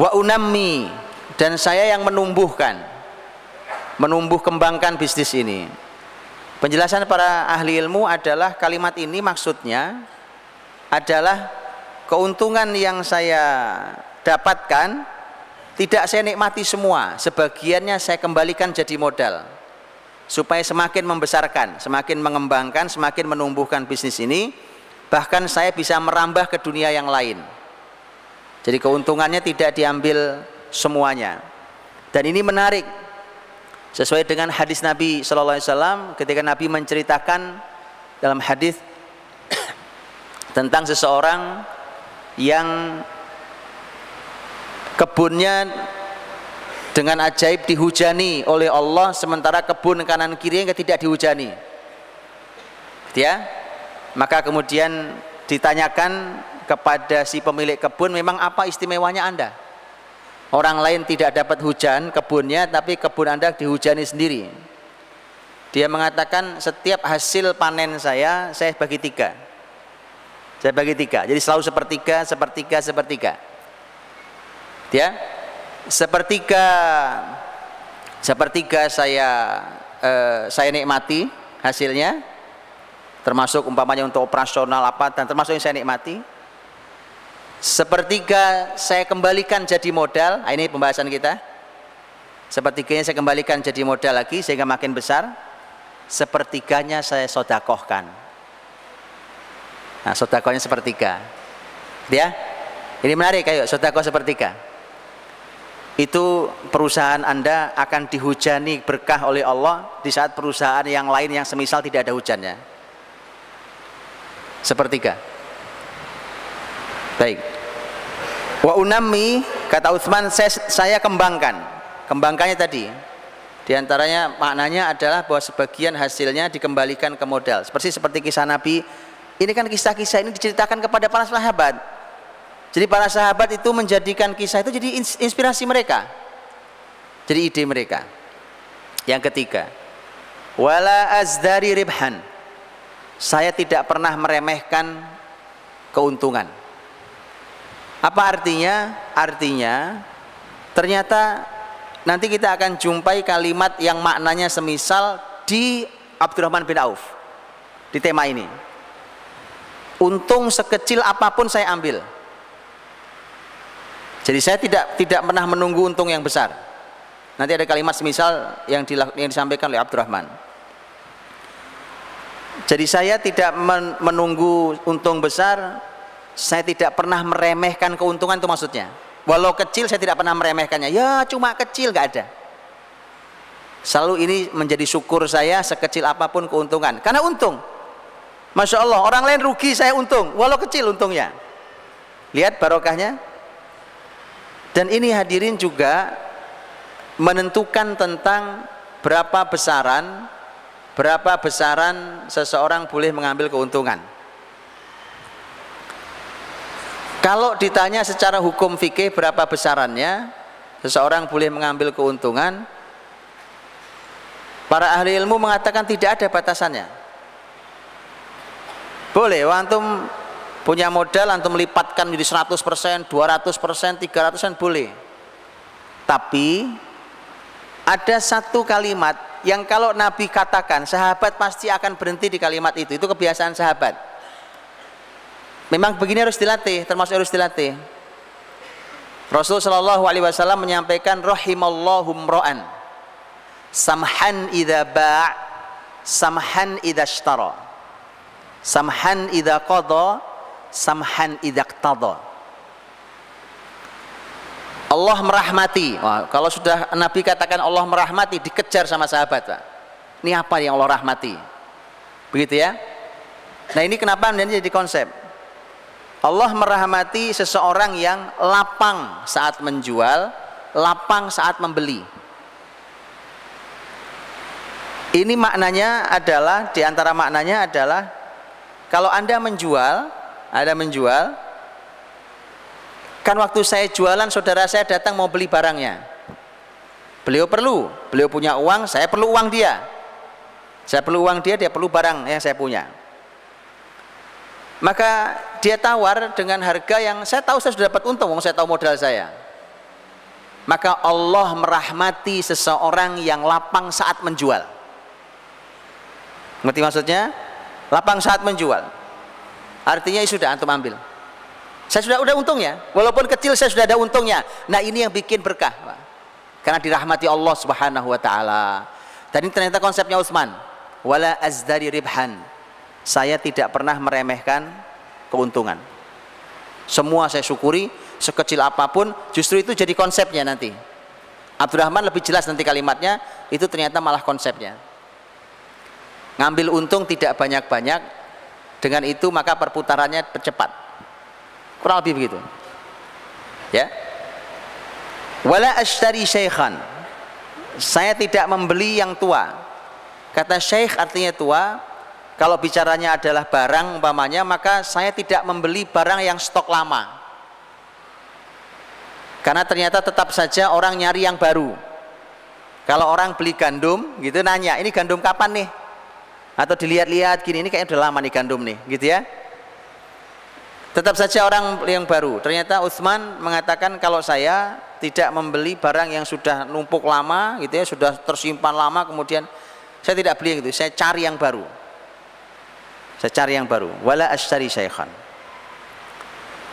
wa unammi dan saya yang menumbuhkan menumbuh kembangkan bisnis ini Penjelasan para ahli ilmu adalah kalimat ini maksudnya adalah keuntungan yang saya dapatkan tidak saya nikmati semua, sebagiannya saya kembalikan jadi modal supaya semakin membesarkan, semakin mengembangkan, semakin menumbuhkan bisnis ini, bahkan saya bisa merambah ke dunia yang lain. Jadi keuntungannya tidak diambil semuanya. Dan ini menarik. Sesuai dengan hadis Nabi Shallallahu Alaihi Wasallam ketika Nabi menceritakan dalam hadis tentang seseorang yang kebunnya dengan ajaib dihujani oleh Allah sementara kebun kanan kiri yang tidak dihujani. Ya. Maka kemudian ditanyakan kepada si pemilik kebun memang apa istimewanya anda Orang lain tidak dapat hujan kebunnya tapi kebun Anda dihujani sendiri. Dia mengatakan setiap hasil panen saya saya bagi tiga. Saya bagi tiga. Jadi selalu sepertiga, sepertiga, sepertiga. Ya, sepertiga sepertiga saya eh, saya nikmati hasilnya termasuk umpamanya untuk operasional apa dan termasuk yang saya nikmati sepertiga saya kembalikan jadi modal. Nah ini pembahasan kita. Sepertiganya saya kembalikan jadi modal lagi sehingga makin besar. Sepertiganya saya sodakohkan. Nah sodakohnya sepertiga. Ya? Ini menarik kayak sodakoh sepertiga. Itu perusahaan anda akan dihujani berkah oleh Allah di saat perusahaan yang lain yang semisal tidak ada hujannya. Sepertiga. Baik Wa unami kata Utsman saya, saya kembangkan. Kembangkannya tadi. Di antaranya maknanya adalah bahwa sebagian hasilnya dikembalikan ke modal. Seperti seperti kisah Nabi. Ini kan kisah-kisah ini diceritakan kepada para sahabat. Jadi para sahabat itu menjadikan kisah itu jadi inspirasi mereka. Jadi ide mereka. Yang ketiga, wala azdari ribhan. Saya tidak pernah meremehkan keuntungan apa artinya? Artinya ternyata nanti kita akan jumpai kalimat yang maknanya semisal di Abdurrahman bin Auf di tema ini. untung sekecil apa pun saya ambil jadi saya tidak tidak pernah menunggu untung yang besar nanti ada kalimat semisal yang, yang disampaikan oleh Abdurrahman jadi saya tidak menunggu untung besar saya tidak pernah meremehkan keuntungan itu maksudnya. Walau kecil saya tidak pernah meremehkannya. Ya cuma kecil gak ada. Selalu ini menjadi syukur saya sekecil apa pun keuntungan. Karena untung. Masya Allah orang lain rugi saya untung. Walau kecil untungnya. Lihat barokahnya. Dan ini hadirin juga menentukan tentang berapa besaran berapa besaran seseorang boleh mengambil keuntungan kalau ditanya secara hukum fikih berapa besarannya seseorang boleh mengambil keuntungan Para ahli ilmu mengatakan tidak ada batasannya. Boleh, antum punya modal antum melipatkan jadi 100%, 200%, 300% boleh. Tapi ada satu kalimat yang kalau Nabi katakan sahabat pasti akan berhenti di kalimat itu. Itu kebiasaan sahabat. Memang begini harus dilatih, termasuk harus dilatih. Rasul Shallallahu Alaihi Wasallam menyampaikan rahimallahu mro'an samhan idza ba' samhan idza ishtara samhan idza qada samhan idza iqtada Allah merahmati. Wah, kalau sudah Nabi katakan Allah merahmati dikejar sama sahabat Pak. ini apa yang Allah rahmati? Begitu ya? Nah ini kenapa ini jadi konsep Allah merahmati seseorang yang lapang saat menjual lapang saat membeli ini maknanya adalah di antara maknanya adalah kalau anda menjual, ada menjual, kan waktu saya jualan saudara saya datang mau beli barangnya. Beliau perlu, beliau punya uang, saya perlu uang dia. Saya perlu uang dia, dia perlu barang yang saya punya. Maka dia tawar dengan harga yang saya tahu saya sudah dapat untung, saya tahu modal saya. Maka Allah merahmati seseorang yang lapang saat menjual. Ngerti maksudnya? Lapang saat menjual. Artinya ya sudah antum ambil. Saya sudah udah untungnya. Walaupun kecil saya sudah ada untungnya. Nah, ini yang bikin berkah. Karena dirahmati Allah Subhanahu wa taala. Ini ternyata konsepnya Utsman. Wala azdari ribhan. Saya tidak pernah meremehkan keuntungan. Semua saya syukuri sekecil apa pun, justru itu jadi konsepnya nanti. Abdurrahman lebih jelas nanti kalimatnya, itu ternyata malah konsepnya. Ngambil untung tidak banyak-banyak dengan itu maka perputarannya percepat kurang lebih begitu. Ya. Wala ashtari syaikhan. Saya tidak membeli yang tua. Kata syekh artinya tua kalau bicaranya adalah barang umpamanya maka saya tidak membeli barang yang stok lama. Karena ternyata tetap saja orang nyari yang baru. Kalau orang beli gandum gitu nanya ini gandum kapan nih? Atau dilihat-lihat gini ini kayaknya udah lama nih gandum nih gitu ya. Tetap saja orang yang baru. Ternyata Utsman mengatakan kalau saya tidak membeli barang yang sudah numpuk lama gitu ya sudah tersimpan lama kemudian saya tidak beli yang itu saya cari yang baru saya cari yang baru. Wala ashtari syaikhan.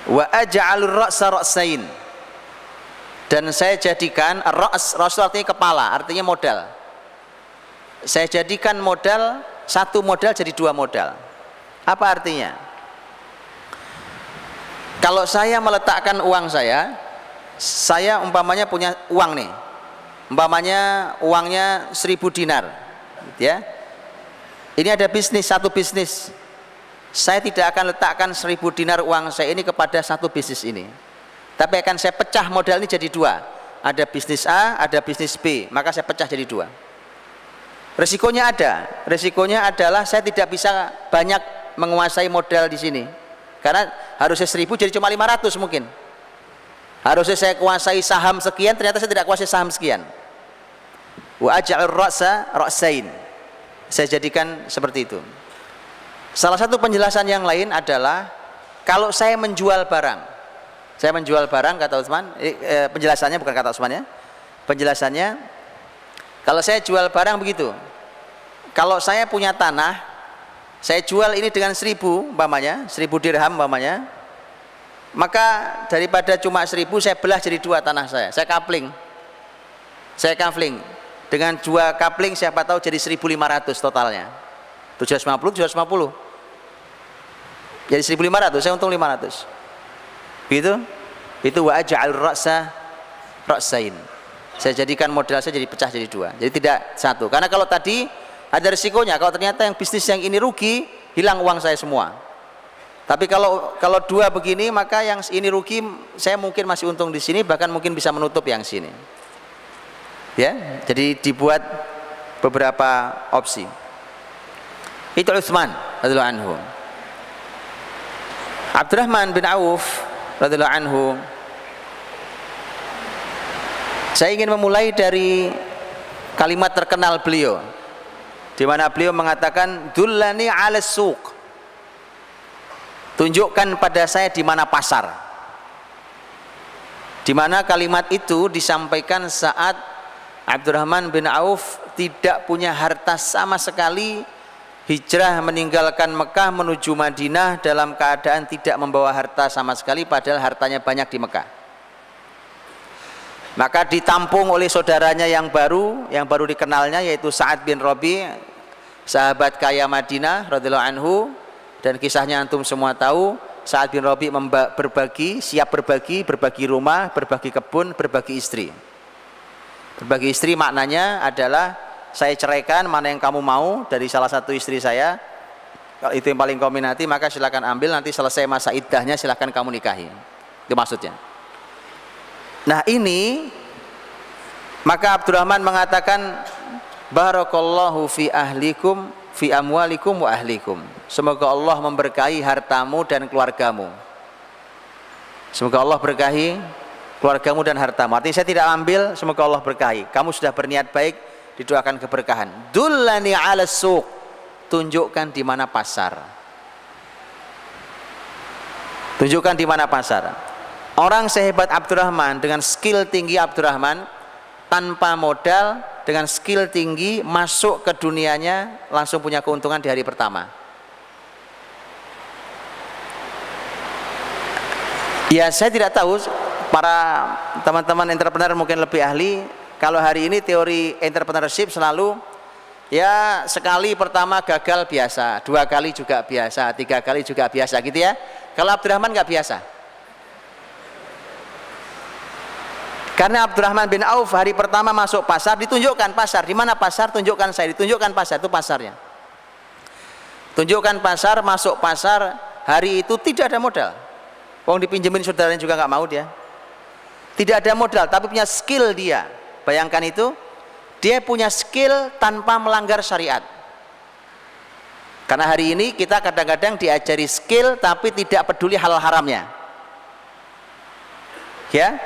Wa aj'alur ra'sa ra'sain. Dan saya jadikan ra's ra's artinya kepala artinya modal. Saya jadikan modal satu modal jadi dua modal. Apa artinya? Kalau saya meletakkan uang saya saya umpamanya punya uang nih. Umpamanya uangnya seribu dinar gitu ya. Ini ada bisnis satu bisnis saya tidak akan letakkan seribu dinar uang saya ini kepada satu bisnis ini tapi akan saya pecah modal ini jadi dua ada bisnis A ada bisnis B maka saya pecah jadi dua Resikonya ada. Resikonya adalah saya tidak bisa banyak menguasai modal di sini. Karena harusnya seribu jadi cuma 500 mungkin. Harusnya saya kuasai saham sekian, ternyata saya tidak kuasai saham sekian. Wa aj'al ra'sa ra'sain. Saya jadikan seperti itu. Salah satu penjelasan yang lain adalah kalau saya menjual barang. Saya menjual barang kata Utsman, eh, eh, penjelasannya bukan kata Utsman ya. Penjelasannya kalau saya jual barang begitu, kalau saya punya tanah, saya jual ini dengan seribu umpamanya seribu dirham umpamanya maka daripada cuma seribu saya belah jadi dua tanah saya saya kapling saya kapling dengan dua kapling siapa tahu jadi 1500 totalnya 750 750 jadi 1500 saya untung 500 gitu itu wa aj'al ra'sa ra'sain. Saya jadikan modal saya jadi pecah jadi dua. Jadi tidak satu. Karena kalau tadi ada risikonya kalau ternyata yang bisnis yang ini rugi hilang uang saya semua. Tapi kalau kalau dua begini maka yang ini rugi saya mungkin masih untung di sini bahkan mungkin bisa menutup yang sini. Ya jadi dibuat beberapa opsi itu Utsman radhiyallahu anhu. Abdurrahman bin Auf radhiyallahu anhu. Saya ingin memulai dari kalimat terkenal beliau di mana beliau mengatakan dullani 'ala suq. Tunjukkan pada saya di mana pasar. Di mana kalimat itu disampaikan saat Abdurrahman bin Auf tidak punya harta sama sekali hijrah meninggalkan Mekah menuju Madinah dalam keadaan tidak membawa harta sama sekali padahal hartanya banyak di Mekah. Maka ditampung oleh saudaranya yang baru yang baru dikenalnya yaitu Sa'ad bin Robi sahabat kaya Madinah radhiyallahu anhu. Dan kisahnya antum semua tahu saat bin Robi berbagi siap berbagi berbagi rumah berbagi kebun berbagi istri. Berbagi istri maknanya adalah saya ceraikan mana yang kamu mau dari salah satu istri saya kalau itu yang paling kau minati maka silakan ambil nanti selesai masa iddahnya silakan kamu nikahi itu maksudnya nah ini maka Abdurrahman mengatakan Barakallahu fi ahlikum fi amwalikum wa ahlikum. Semoga Allah memberkahi hartamu dan keluargamu. Semoga Allah berkahi keluargamu dan hartamu. Artinya saya tidak ambil, semoga Allah berkahi. Kamu sudah berniat baik, didoakan keberkahan. Dullani ala suq. Tunjukkan di mana pasar. Tunjukkan di mana pasar. Orang sehebat Abdurrahman dengan skill tinggi Abdurrahman tanpa modal dengan skill tinggi masuk ke dunianya langsung punya keuntungan di hari pertama ya saya tidak tahu para teman-teman entrepreneur mungkin lebih ahli kalau hari ini teori entrepreneurship selalu ya sekali pertama gagal biasa dua kali juga biasa tiga kali juga biasa gitu ya kalau Abdurrahman nggak biasa Karena Abdurrahman bin Auf hari pertama masuk pasar ditunjukkan pasar. Di mana pasar? Tunjukkan saya. Ditunjukkan pasar itu pasarnya. Tunjukkan pasar, masuk pasar. Hari itu tidak ada modal. Wong dipinjemin saudaranya juga nggak mau dia. Tidak ada modal, tapi punya skill dia. Bayangkan itu, dia punya skill tanpa melanggar syariat. Karena hari ini kita kadang-kadang diajari skill tapi tidak peduli hal haramnya. Ya,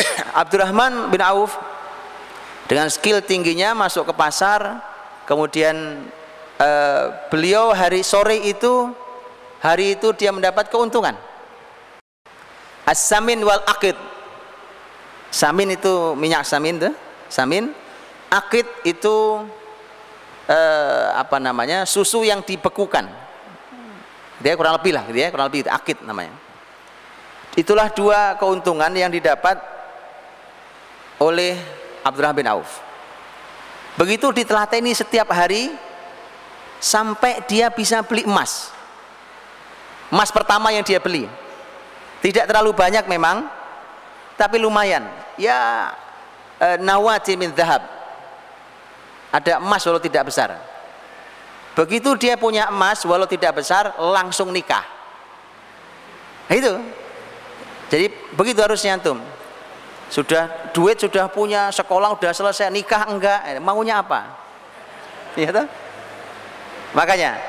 Abdurrahman bin Auf dengan skill tingginya masuk ke pasar kemudian uh, beliau hari sore itu hari itu dia mendapat keuntungan as-samin wal akid samin itu minyak samin tuh samin akid itu uh, apa namanya susu yang dibekukan dia kurang lebih lah dia kurang lebih akid namanya itulah dua keuntungan yang didapat oleh Abdurrahman bin Auf. Begitu ditelateni setiap hari sampai dia bisa beli emas. Emas pertama yang dia beli. Tidak terlalu banyak memang, tapi lumayan. Ya e, nawati min zahab. Ada emas walau tidak besar. Begitu dia punya emas walau tidak besar, langsung nikah. Nah, itu. Jadi begitu harusnya antum sudah duit sudah punya sekolah sudah selesai nikah enggak eh, maunya apa ya toh makanya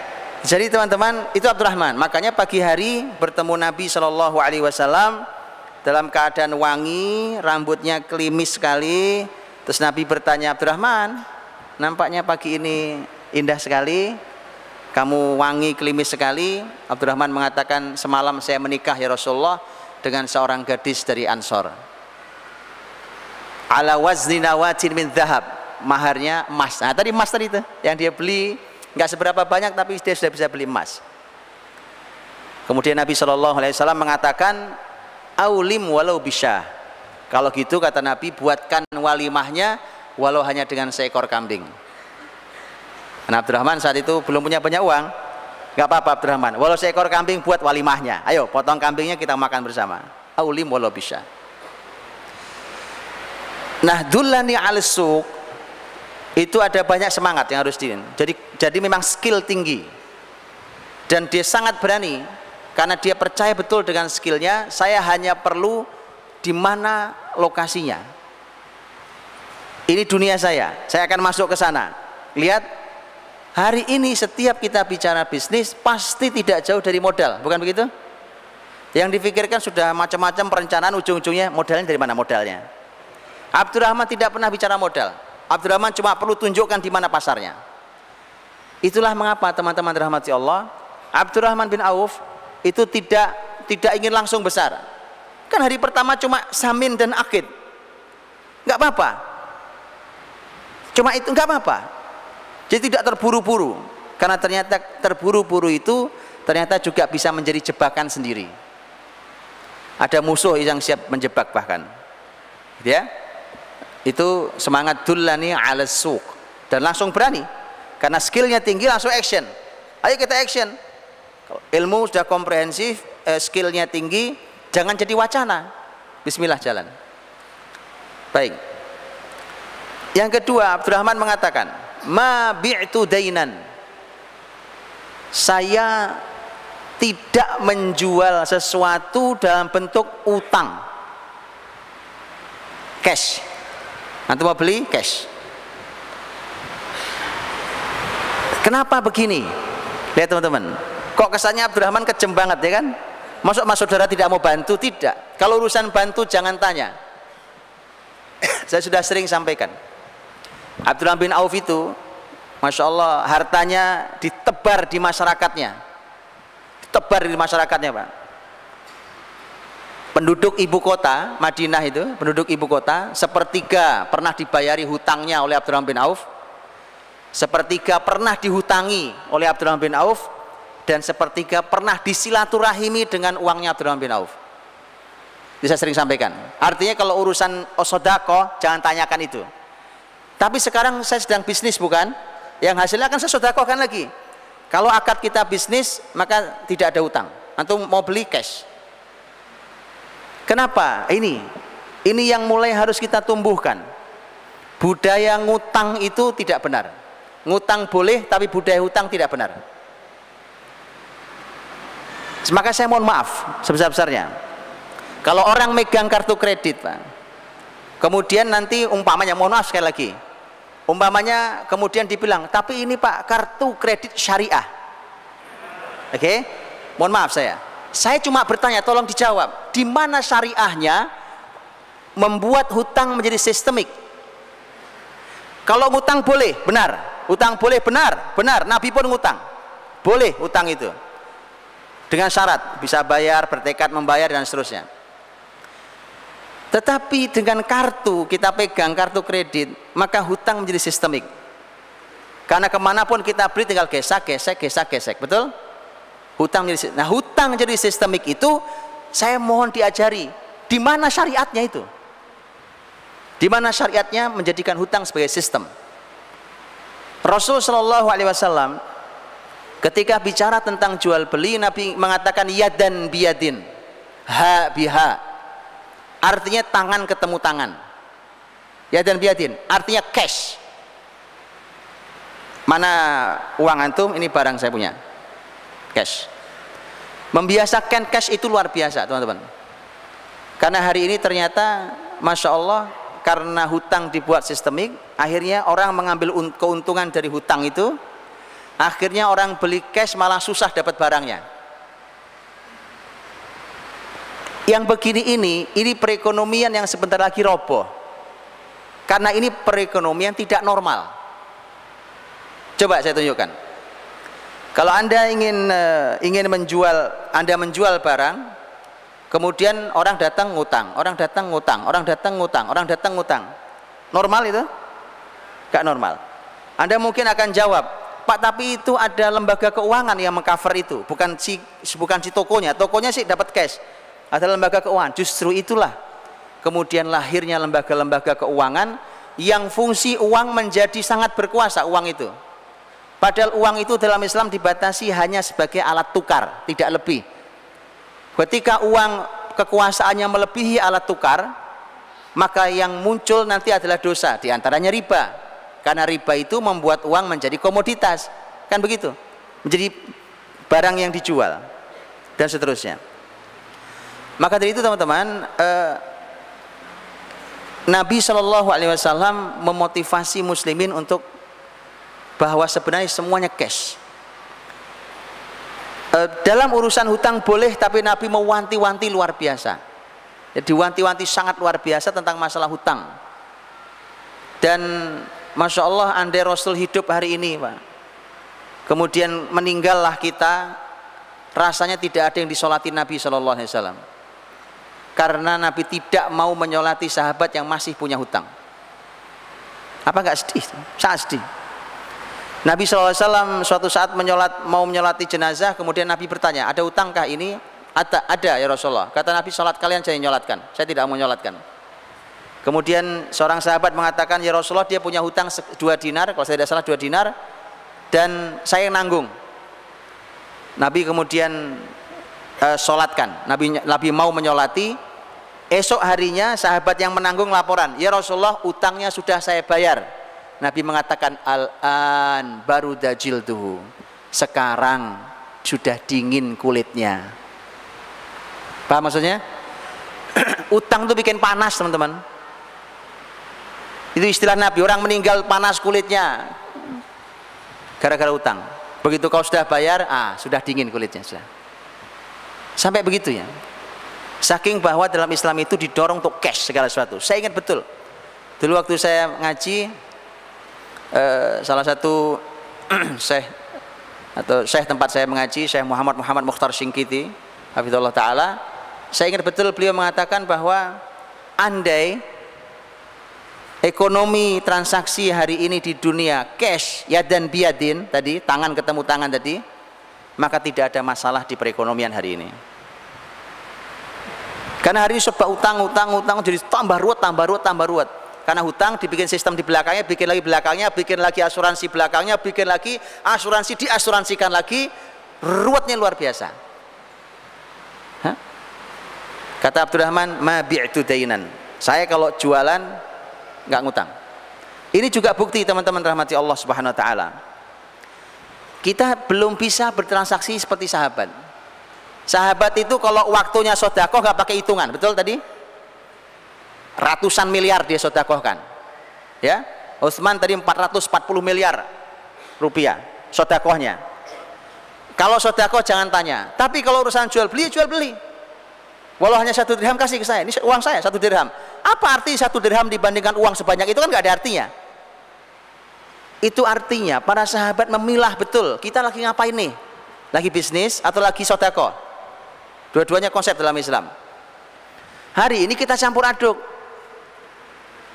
jadi teman-teman itu Abdurrahman makanya pagi hari bertemu Nabi Shallallahu Alaihi Wasallam dalam keadaan wangi rambutnya klimis sekali. Terus Nabi bertanya Abdurrahman nampaknya pagi ini indah sekali. Kamu wangi klimis sekali. Abdurrahman mengatakan semalam saya menikah ya Rasulullah dengan seorang gadis dari Ansor. Ala wazni nawatin min zahab maharnya emas. Nah tadi emas tadi itu yang dia beli. Nggak seberapa banyak tapi dia sudah bisa beli emas. Kemudian Nabi Shallallahu Alaihi Wasallam mengatakan aulim walau bisa. Kalau gitu kata Nabi buatkan walimahnya walau hanya dengan seekor kambing. Nah Abdurrahman saat itu belum punya banyak uang. Nggak apa-apa Abdurrahman. Walau seekor kambing buat walimahnya. Ayo potong kambingnya kita makan bersama. Aulim walau bisa. Nah dulani al suq itu ada banyak semangat yang harus di jadi jadi memang skill tinggi. Dan dia sangat berani karena dia percaya betul dengan skillnya saya hanya perlu di mana lokasinya. Ini dunia saya. Saya akan masuk ke sana. Lihat hari ini setiap kita bicara bisnis pasti tidak jauh dari modal. Bukan begitu? Yang difikirkan sudah macam-macam perencanaan ujung-ujungnya modalnya dari mana modalnya? Abdurrahman tidak pernah bicara modal. Abdurrahman cuma perlu tunjukkan di mana pasarnya. Itulah mengapa teman-teman rahmati Allah, Abdurrahman bin Auf itu tidak tidak ingin langsung besar. Kan hari pertama cuma samin dan akid. Enggak apa-apa. Cuma itu enggak apa-apa. Jadi tidak terburu-buru. Karena ternyata terburu-buru itu ternyata juga bisa menjadi jebakan sendiri. Ada musuh yang siap menjebak bahkan. Ya itu semangat dullani ala suq dan langsung berani karena skillnya tinggi langsung action ayo kita action ilmu sudah komprehensif eh, skillnya tinggi jangan jadi wacana bismillah jalan baik yang kedua Abdurrahman mengatakan ma bi'tu dainan saya tidak menjual sesuatu dalam bentuk utang cash Nanti mau beli cash. Kenapa begini? Lihat teman-teman. Kok kesannya Abdurrahman kejem banget ya kan? Masuk mas saudara tidak mau bantu? Tidak. Kalau urusan bantu jangan tanya. Saya sudah sering sampaikan. Abdurrahman bin Auf itu, masya Allah hartanya ditebar di masyarakatnya, ditebar di masyarakatnya pak penduduk ibu kota Madinah itu penduduk ibu kota sepertiga pernah dibayari hutangnya oleh Abdurrahman bin Auf sepertiga pernah dihutangi oleh Abdurrahman bin Auf dan sepertiga pernah disilaturahimi dengan uangnya Abdurrahman bin Auf bisa sering sampaikan artinya kalau urusan osodako jangan tanyakan itu tapi sekarang saya sedang bisnis bukan yang hasilnya akan saya sodakohkan lagi kalau akad kita bisnis maka tidak ada utang antum mau beli cash Kenapa? Ini ini yang mulai harus kita tumbuhkan. Budaya ngutang itu tidak benar. Ngutang boleh tapi budaya hutang tidak benar. Maka saya mohon maaf sebesar-besarnya. Kalau orang megang kartu kredit, Pak. Kemudian nanti umpamanya mohon maaf sekali lagi. Umpamanya kemudian dibilang, "Tapi ini Pak kartu kredit syariah." Oke? Okay? Mohon maaf saya saya cuma bertanya, tolong dijawab. Di mana syariahnya membuat hutang menjadi sistemik? Kalau ngutang boleh, benar. Hutang boleh, benar. Benar, Nabi pun ngutang. Boleh hutang itu. Dengan syarat, bisa bayar, bertekad membayar, dan seterusnya. Tetapi dengan kartu, kita pegang kartu kredit, maka hutang menjadi sistemik. Karena ke mana pun kita beli tinggal gesek, gesek, gesek, gesek. Betul? hutang jadi nah hutang jadi sistemik itu saya mohon diajari di mana syariatnya itu di mana syariatnya menjadikan hutang sebagai sistem Rasul Shallallahu Alaihi Wasallam ketika bicara tentang jual beli Nabi mengatakan yadan biyadin. Ha biha. Artinya tangan ketemu tangan. Yadan biyadin artinya cash. Mana uang antum? Ini barang saya punya. Cash. Membiasakan cash itu luar biasa teman-teman. Karena hari ini ternyata Masya Allah karena hutang dibuat sistemik akhirnya orang mengambil keuntungan dari hutang itu akhirnya orang beli cash malah susah dapat barangnya yang begini ini ini perekonomian yang sebentar lagi roboh karena ini perekonomian tidak normal coba saya tunjukkan kalau Anda ingin uh, ingin menjual, Anda menjual barang, kemudian orang datang ngutang, orang datang ngutang, orang datang ngutang, orang datang ngutang. Normal itu? Gak normal. Anda mungkin akan jawab, Pak tapi itu ada lembaga keuangan yang mengcover itu, bukan si bukan si tokonya. Tokonya sih dapat cash. Ada lembaga keuangan. Justru itulah kemudian lahirnya lembaga-lembaga keuangan yang fungsi uang menjadi sangat berkuasa uang itu. Padahal uang itu dalam Islam dibatasi hanya sebagai alat tukar, tidak lebih. Ketika uang kekuasaannya melebihi alat tukar, maka yang muncul nanti adalah dosa, di antaranya riba karena riba itu membuat uang menjadi komoditas. Kan begitu? Menjadi barang yang dijual. Dan seterusnya. Maka dari itu teman-teman eh, Nabi Shallallahu Alaihi Wasallam memotivasi muslimin untuk bahwa sebenarnya semuanya cash. Eh, dalam urusan hutang boleh tapi Nabi mewanti-wanti luar biasa. Jadi wanti-wanti sangat luar biasa tentang masalah hutang. Dan Masya Allah andai Rasul hidup hari ini Pak. Kemudian meninggallah kita rasanya tidak ada yang disolati Nabi Shallallahu Alaihi Wasallam. Karena Nabi tidak mau menyolati sahabat yang masih punya hutang. Apa enggak sedih? sangat sedih. Nabi SAW suatu saat menyolat, mau menyolati jenazah kemudian Nabi bertanya ada hutangkah ini? ada, ada ya Rasulullah. Kata Nabi sholat kalian saya nyolatkan saya tidak mau nyolatkan Kemudian seorang sahabat mengatakan, ya Rasulullah dia punya hutang dua dinar, kalau saya tidak salah dua dinar, dan saya nanggung. Nabi kemudian uh, sholatkan, Nabi, Nabi mau menyolati, esok harinya sahabat yang menanggung laporan, ya Rasulullah utangnya sudah saya bayar. Nabi mengatakan, al-an baru dajil tuh, sekarang sudah dingin kulitnya. Paham maksudnya? utang itu bikin panas teman-teman itu istilah Nabi, orang meninggal panas kulitnya gara-gara utang. Begitu kau sudah bayar, ah sudah dingin kulitnya sudah. Sampai begitu ya. Saking bahwa dalam Islam itu didorong untuk cash segala sesuatu. Saya ingat betul. Dulu waktu saya ngaji eh, salah satu syekh atau syekh tempat saya mengaji, Syekh Muhammad Muhammad Mukhtar Singkiti, hafizallahu taala, saya ingat betul beliau mengatakan bahwa andai ekonomi transaksi hari ini di dunia cash ya dan biadin tadi tangan ketemu tangan tadi maka tidak ada masalah di perekonomian hari ini. Karena hari ini sebab utang utang utang jadi tambah ruwet tambah ruwet tambah ruwet. Karena hutang dibikin sistem di belakangnya bikin lagi belakangnya bikin lagi asuransi belakangnya bikin lagi asuransi diasuransikan lagi ruwetnya luar biasa. Kata Abdurrahman ma bi'tu dainan. Saya kalau jualan nggak ngutang. Ini juga bukti teman-teman rahmati Allah subhanahu wa ta'ala. Kita belum bisa bertransaksi seperti sahabat. Sahabat itu kalau waktunya sodakoh nggak pakai hitungan betul tadi? Ratusan miliar dia sodakohkan. Ya Utsman tadi 440 miliar rupiah sodakohnya. Kalau sodakoh jangan tanya tapi kalau urusan jual beli jual beli Walau hanya satu dirham kasih ke saya, ini uang saya satu dirham. Apa arti satu dirham dibandingkan uang sebanyak itu kan nggak ada artinya. Itu artinya para sahabat memilah betul. Kita lagi ngapain nih? Lagi bisnis atau lagi sodako? Dua-duanya konsep dalam Islam. Hari ini kita campur aduk.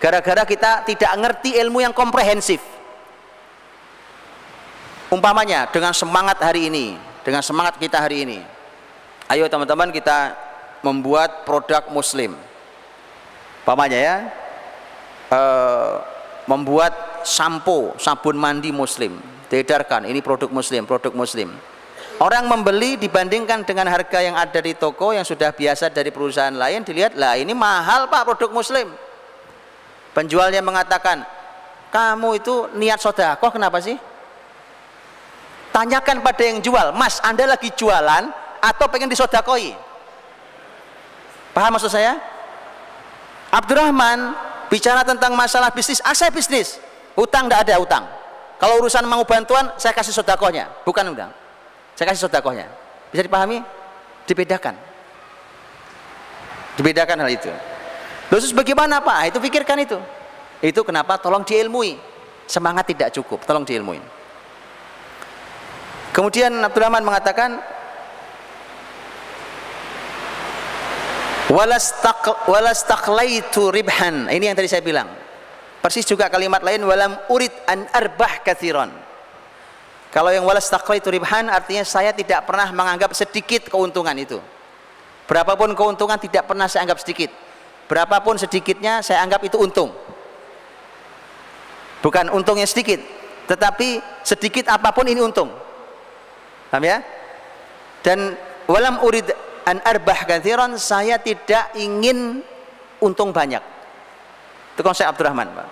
Gara-gara kita tidak ngerti ilmu yang komprehensif. Umpamanya dengan semangat hari ini, dengan semangat kita hari ini. Ayo teman-teman kita membuat produk muslim. Pamannya ya? E, membuat sampo sabun mandi muslim. Diedarkan ini produk muslim produk muslim. Orang membeli dibandingkan dengan harga yang ada di toko yang sudah biasa dari perusahaan lain dilihat lah ini mahal pak produk muslim. Penjualnya mengatakan kamu itu niat sodakoh kenapa sih? Tanyakan pada yang jual mas anda lagi jualan atau pengen disodakoi Paham maksud saya? Abdurrahman bicara tentang masalah bisnis, ah saya bisnis. Utang tidak ada utang. Kalau urusan mau bantuan, saya kasih sodakohnya. Bukan utang. Saya kasih sodakohnya. Bisa dipahami? Dibedakan. Dibedakan hal itu. Terus bagaimana Pak? Itu pikirkan itu. Itu kenapa tolong diilmui. Semangat tidak cukup, tolong diilmui. Kemudian Abdurrahman mengatakan, walastaqlaitu ribhan ini yang tadi saya bilang persis juga kalimat lain walam urid an arbah kathiron Kalau yang walas itu ribhan artinya saya tidak pernah menganggap sedikit keuntungan itu. Berapapun keuntungan tidak pernah saya anggap sedikit. Berapapun sedikitnya saya anggap itu untung. Bukan untungnya sedikit, tetapi sedikit apa pun ini untung. Paham ya? Dan walam urid an arbah kathiran saya tidak ingin untung banyak. Itu konsep Abdurrahman, Pak.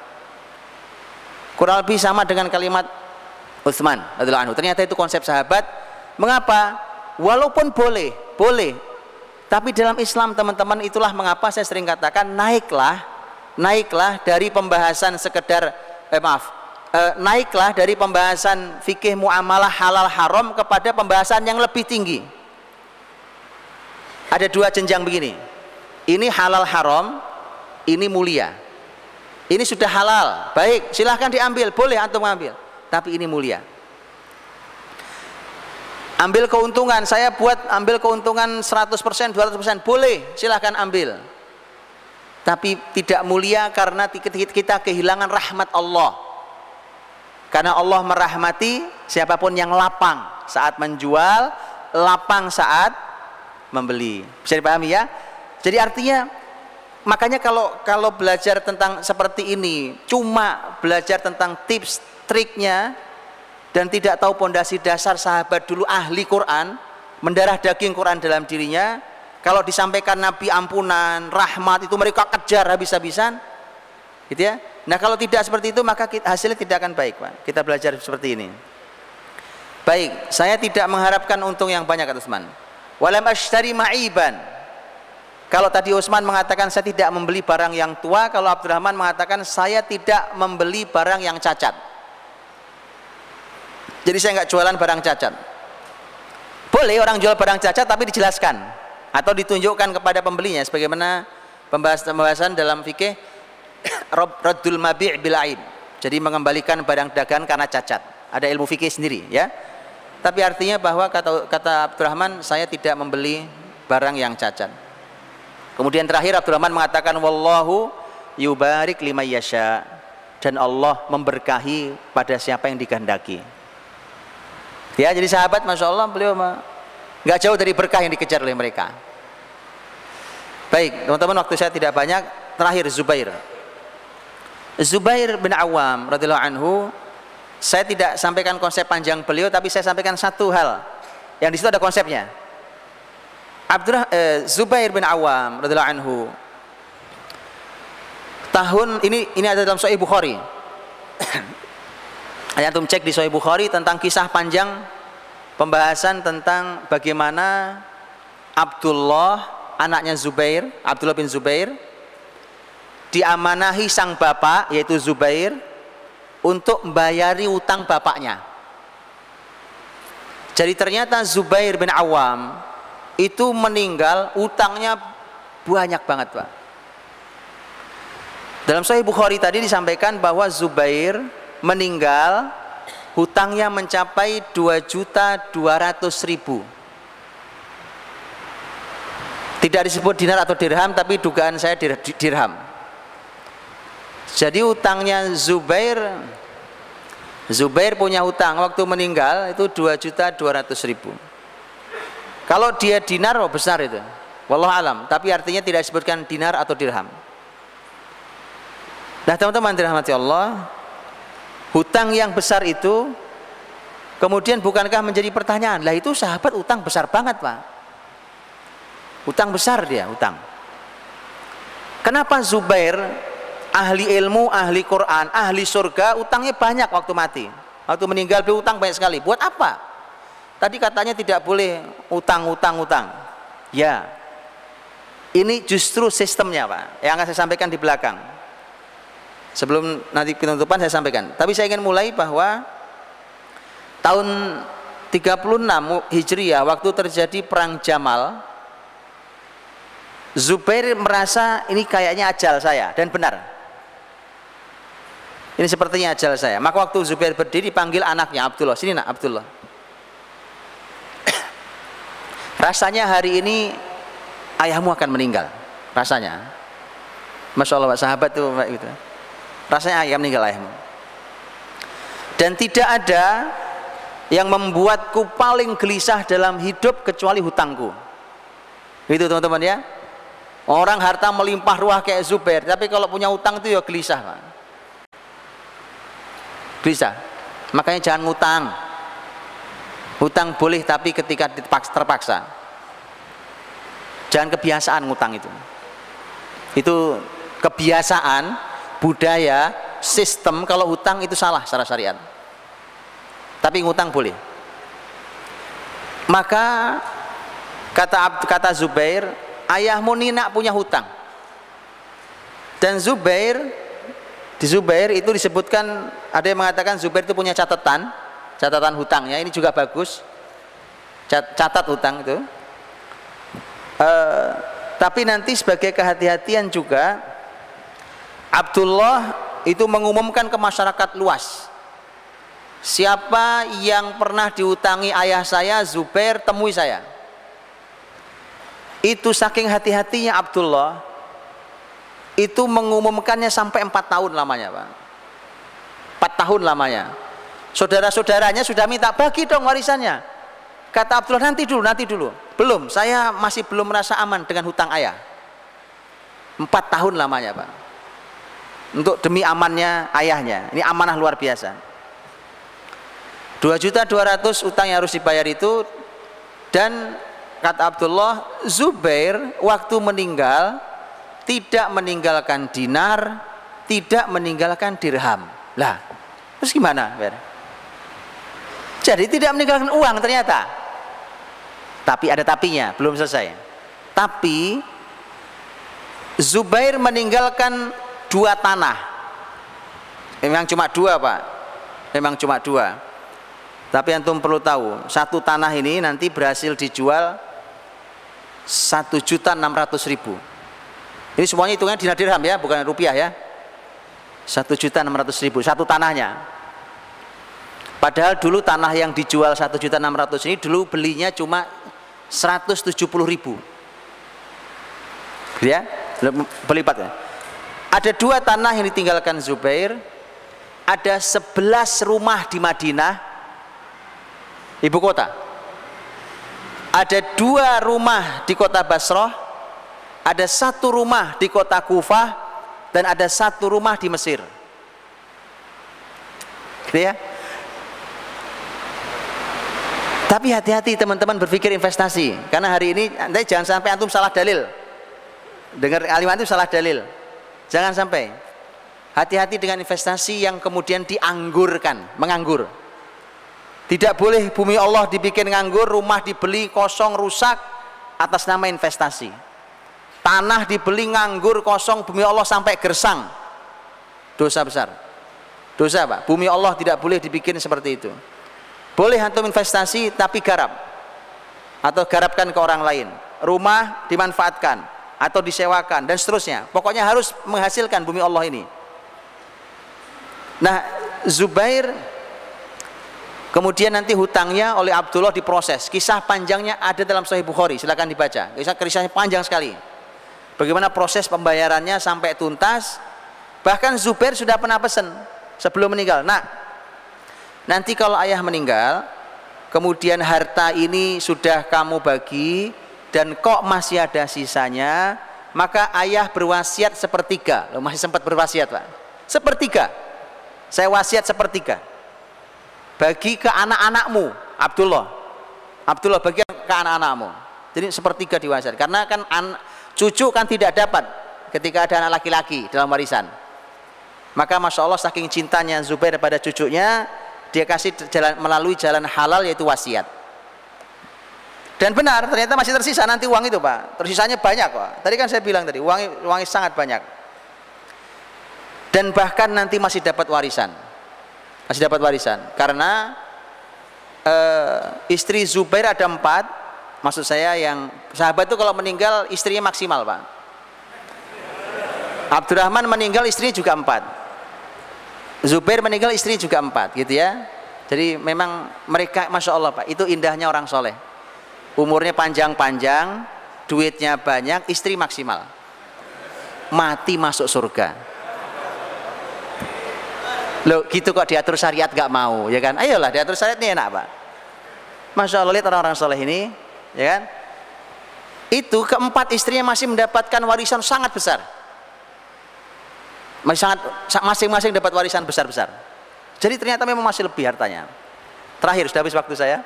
Kurang lebih sama dengan kalimat Utsman anhu. Ternyata itu konsep sahabat. Mengapa? Walaupun boleh, boleh. Tapi dalam Islam teman-teman itulah mengapa saya sering katakan naiklah, naiklah dari pembahasan sekedar eh maaf, eh, naiklah dari pembahasan fikih muamalah halal haram kepada pembahasan yang lebih tinggi. Ada dua jenjang begini. Ini halal haram, ini mulia. Ini sudah halal, baik, silahkan diambil, boleh antum ambil tapi ini mulia. Ambil keuntungan. Saya buat ambil keuntungan 100% 200% boleh silahkan ambil. Tapi tidak mulia karena kita kehilangan rahmat Allah. Karena Allah merahmati siapa pun yang lapang saat menjual lapang saat membeli bisa dipahami ya jadi artinya makanya kalau kalau belajar tentang seperti ini cuma belajar tentang tips triknya dan tidak tahu pondasi dasar sahabat dulu ahli Quran, mendarah daging Quran dalam dirinya, kalau disampaikan Nabi ampunan, rahmat itu mereka kejar habis-habisan. Gitu ya. Nah, kalau tidak seperti itu maka hasilnya tidak akan baik, Pak. Kita belajar seperti ini. Baik, saya tidak mengharapkan untung yang banyak kata Utsman. Walam ashtari ma'iban. Kalau tadi Utsman mengatakan saya tidak membeli barang yang tua, kalau Abdurrahman mengatakan saya tidak membeli barang yang cacat. Jadi saya nggak jualan barang cacat. Boleh orang jual barang cacat tapi dijelaskan atau ditunjukkan kepada pembelinya sebagaimana pembahasan-pembahasan dalam fikih raddul mabi' bil aib. Jadi mengembalikan barang dagang karena cacat. Ada ilmu fikih sendiri ya. Tapi artinya bahwa kata kata Abdurrahman saya tidak membeli barang yang cacat. Kemudian terakhir Abdurrahman mengatakan wallahu yubarik lima yasha dan Allah memberkahi pada siapa yang dikehendaki. Ya, jadi sahabat Masya Allah beliau nggak jauh dari berkah yang dikejar oleh mereka. Baik, teman-teman waktu saya tidak banyak. Terakhir Zubair. Zubair bin Awam radhiyallahu anhu saya tidak sampaikan konsep panjang beliau tapi saya sampaikan satu hal yang di situ ada konsepnya. Abdurrah eh, Zubair bin Awam radhiyallahu anhu tahun ini ini ada dalam Sahih Bukhari Ayat antum cek di Sahih Bukhari tentang kisah panjang pembahasan tentang bagaimana Abdullah anaknya Zubair, Abdullah bin Zubair diamanahi sang bapak yaitu Zubair untuk membayari utang bapaknya. Jadi ternyata Zubair bin Awam itu meninggal utangnya banyak banget, Pak. Dalam Sahih Bukhari tadi disampaikan bahwa Zubair meninggal hutangnya mencapai 2 juta 200 ribu tidak disebut dinar atau dirham tapi dugaan saya dirham jadi hutangnya Zubair Zubair punya hutang waktu meninggal itu 2 juta 200 ribu. Kalau dia dinar oh besar itu. Wallah alam. Tapi artinya tidak disebutkan dinar atau dirham. Nah teman-teman dirahmati Allah hutang yang besar itu kemudian bukankah menjadi pertanyaan? Lah itu sahabat utang besar banget pak. Utang besar dia utang. Kenapa Zubair ahli ilmu ahli Quran ahli surga utangnya banyak waktu mati. Waktu meninggal beliau utang banyak sekali. Buat apa? Tadi katanya tidak boleh utang utang utang. Ya. Ini justru sistemnya pak. Yang akan saya sampaikan di belakang. Sebelum nanti penutupan saya sampaikan. Tapi saya ingin mulai bahwa tahun 36 Hijriah waktu terjadi perang Jamal Zubair merasa ini kayaknya ajal saya. Dan benar. Ini sepertinya ajal saya. Maka waktu Zubair berdiri dipanggil anaknya Abdullah. Sini nak Abdullah. Rasanya hari ini ayahmu akan meninggal. Rasanya. Masya Allah sahabat itu gitu rasanya ayam meninggal ayahmu dan tidak ada yang membuatku paling gelisah dalam hidup kecuali hutangku itu teman-teman ya orang harta melimpah ruah kayak Zubair tapi kalau punya hutang itu ya gelisah Pak. Gelisah makanya jangan ngutang. Hutang boleh tapi ketika terpaksa. Jangan kebiasaan ngutang itu. Itu kebiasaan budaya sistem kalau hutang itu salah secara syariat. Tapi ngutang boleh. Maka kata kata Zubair ayahmu Nina punya hutang. Dan Zubair di Zubair itu disebutkan ada yang mengatakan Zubair itu punya catatan catatan hutangnya ini juga bagus. Catat hutang itu. Uh, tapi nanti sebagai kehati-hatian juga Abdullah itu mengumumkan ke masyarakat luas siapa yang pernah diutangi ayah saya Zubair temui saya. Itu saking hati-hatinya Abdullah itu mengumumkannya sampai empat tahun lamanya Pak. Empat tahun lamanya. Saudara-saudaranya sudah minta bagi dong warisannya. Kata Abdullah nanti dulu nanti dulu. Belum saya masih belum merasa aman dengan hutang ayah. Empat tahun lamanya Pak. Untuk demi amannya ayahnya. Ini amanah luar biasa. 2 juta 200 utang yang harus dibayar itu dan kata Abdullah Zubair waktu meninggal tidak meninggalkan dinar, tidak meninggalkan dirham. Lah, terus gimana? Jadi tidak meninggalkan uang ternyata. Tapi ada tapinya, belum selesai. Tapi Zubair meninggalkan dua tanah memang cuma dua pak memang cuma dua tapi antum perlu tahu satu tanah ini nanti berhasil dijual satu juta enam ratus ribu ini semuanya hitungannya dinar dirham ya bukan rupiah ya. Satu juta enam ratus ribu satu tanahnya. Padahal dulu tanah yang dijual satu juta enam ratus ini dulu belinya cuma seratus tujuh puluh ribu. Ya? Berlipat ya? Ada dua tanah yang ditinggalkan Zubair, ada sebelas rumah di Madinah, ibu kota. Ada dua rumah di kota Basrah, ada satu rumah di kota Kufah, dan ada satu rumah di Mesir. Gitu ya? Tapi hati-hati teman-teman berpikir investasi, karena hari ini nanti jangan sampai antum salah dalil. Dengar alimat itu salah dalil Jangan sampai hati-hati dengan investasi yang kemudian dianggurkan, menganggur. Tidak boleh bumi Allah dibikin nganggur, rumah dibeli kosong rusak atas nama investasi. Tanah dibeli nganggur kosong, bumi Allah sampai gersang. Dosa besar. Dosa Pak. Bumi Allah tidak boleh dibikin seperti itu. Boleh antum investasi tapi garap. Atau garapkan ke orang lain. Rumah dimanfaatkan atau disewakan dan seterusnya. Pokoknya harus menghasilkan bumi Allah ini. Nah, Zubair kemudian nanti hutangnya oleh Abdullah diproses. Kisah panjangnya ada dalam Sahih Bukhari, silakan dibaca. Kisah kisahnya panjang sekali. Bagaimana proses pembayarannya sampai tuntas. Bahkan Zubair sudah pernah pesan sebelum meninggal. Nah, nanti kalau ayah meninggal, kemudian harta ini sudah kamu bagi dan kok masih ada sisanya maka ayah berwasiat sepertiga. Loh, masih sempat berwasiat pak? Sepertiga. Saya wasiat sepertiga. Bagi ke anak-anakmu Abdullah. Abdullah bagi ke anak-anakmu. Jadi sepertiga diwasiat. Karena kan an, cucu kan tidak dapat ketika ada anak laki-laki dalam warisan maka masya Allah saking cintanya Zubair pada cucunya dia kasih jalan melalui jalan halal yaitu wasiat dan benar, ternyata masih tersisa nanti uang itu, Pak. Tersisanya banyak, Pak. Tadi kan saya bilang tadi, uang uangnya sangat banyak. Dan bahkan nanti masih dapat warisan. Masih dapat warisan. Karena uh, istri Zubair ada empat. Maksud saya yang sahabat itu kalau meninggal istrinya maksimal, Pak. Abdurrahman meninggal istrinya juga empat. Zubair meninggal istri juga empat, gitu ya. Jadi memang mereka, masya Allah, Pak. Itu indahnya orang soleh umurnya panjang-panjang duitnya banyak istri maksimal mati masuk surga lo gitu kok diatur syariat gak mau ya kan ayolah diatur syariat ini enak pak Masya Allah lihat orang-orang soleh ini, ya kan? Itu keempat istrinya masih mendapatkan warisan sangat besar. Masih sangat masing-masing dapat warisan besar-besar. Jadi ternyata memang masih lebih hartanya. Terakhir sudah habis waktu saya.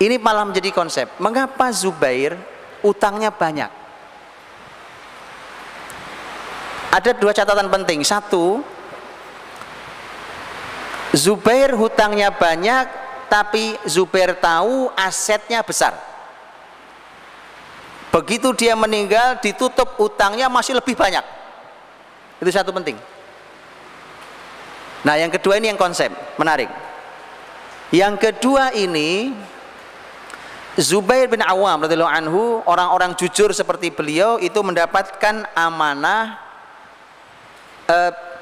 Ini malah menjadi konsep. Mengapa Zubair utangnya banyak? Ada dua catatan penting. Satu, Zubair hutangnya banyak, tapi Zubair tahu asetnya besar. Begitu dia meninggal, ditutup utangnya masih lebih banyak. Itu satu penting. Nah, yang kedua ini yang konsep, menarik. Yang kedua ini Zubair bin Awam radhiyallahu anhu orang-orang jujur seperti beliau itu mendapatkan amanah e,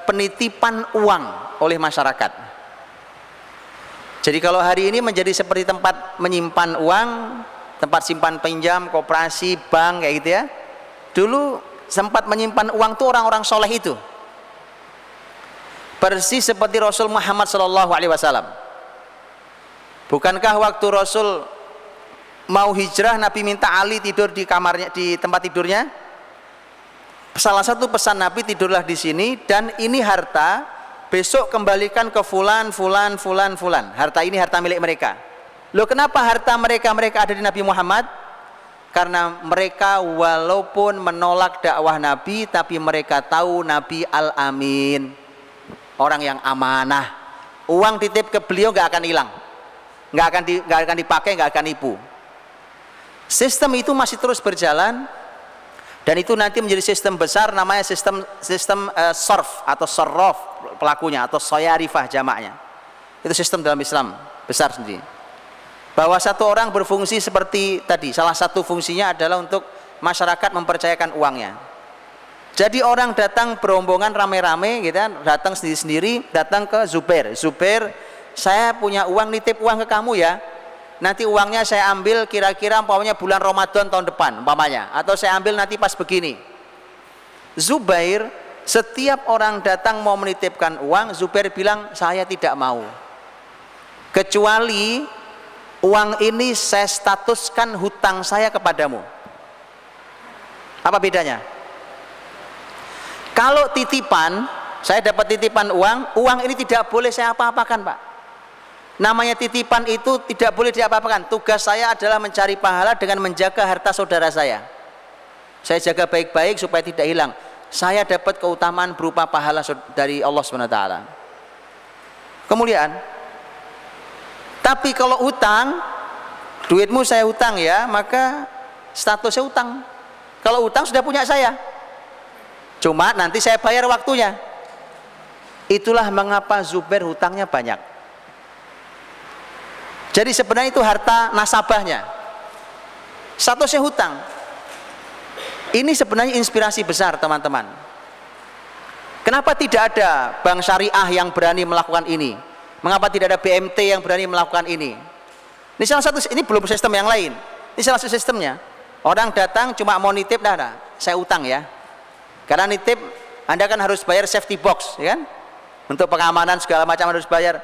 penitipan uang oleh masyarakat. Jadi kalau hari ini menjadi seperti tempat menyimpan uang, tempat simpan pinjam, koperasi, bank kayak gitu ya. Dulu sempat menyimpan uang tuh orang-orang soleh itu. Persis seperti Rasul Muhammad Shallallahu Alaihi Wasallam. Bukankah waktu Rasul mau hijrah Nabi minta Ali tidur di kamarnya di tempat tidurnya salah satu pesan Nabi tidurlah di sini dan ini harta besok kembalikan ke fulan fulan fulan fulan. Harta ini harta milik mereka. Loh kenapa harta mereka mereka ada di Nabi Muhammad? Karena mereka walaupun menolak dakwah Nabi tapi mereka tahu Nabi al-amin. Orang yang amanah. Uang titip ke beliau nggak akan hilang. Nggak akan di, nggak akan dipakai nggak akan nipu. Sistem itu masih terus berjalan dan itu nanti menjadi sistem besar namanya sistem sistem uh, sorf atau sorrof pelakunya atau soyarifah jamaknya. Itu sistem dalam Islam besar sendiri. Bahwa satu orang berfungsi seperti tadi, salah satu fungsinya adalah untuk masyarakat mempercayakan uangnya. Jadi orang datang berombongan rame-rame gitu kan, datang sendiri-sendiri, datang ke Zubair. Zubair, saya punya uang nitip uang ke kamu ya nanti uangnya saya ambil kira-kira umpamanya bulan Ramadan tahun depan umpamanya. Atau saya ambil nanti pas begini. Zubair setiap orang datang mau menitipkan uang Zubair bilang saya tidak mau. Kecuali uang ini saya statuskan hutang saya kepadamu. Apa bedanya? Kalau titipan saya dapat titipan uang uang ini tidak boleh saya apa-apakan pak namanya titipan itu tidak boleh diapa-apakan. Tugas saya adalah mencari pahala dengan menjaga harta saudara saya. Saya jaga baik-baik supaya tidak hilang. Saya dapat keutamaan berupa pahala dari Allah SWT kemuliaan. Tapi kalau utang duitmu saya utang ya maka statusnya utang kalau utang sudah punya saya. Cuma nanti saya bayar waktunya. Itulah mengapa Zubair hutangnya banyak jadi sebenarnya itu harta nasabahnya. Statusnya hutang. Ini sebenarnya inspirasi besar teman-teman. Kenapa tidak ada bank syariah yang berani melakukan ini? Mengapa tidak ada BMT yang berani melakukan ini? Ini salah satu ini belum sistem yang lain. Ini salah satu sistemnya. Orang datang cuma mau nitip dah. saya utang ya. Karena nitip Anda kan harus bayar safety box, ya kan? Untuk pengamanan segala macam harus bayar.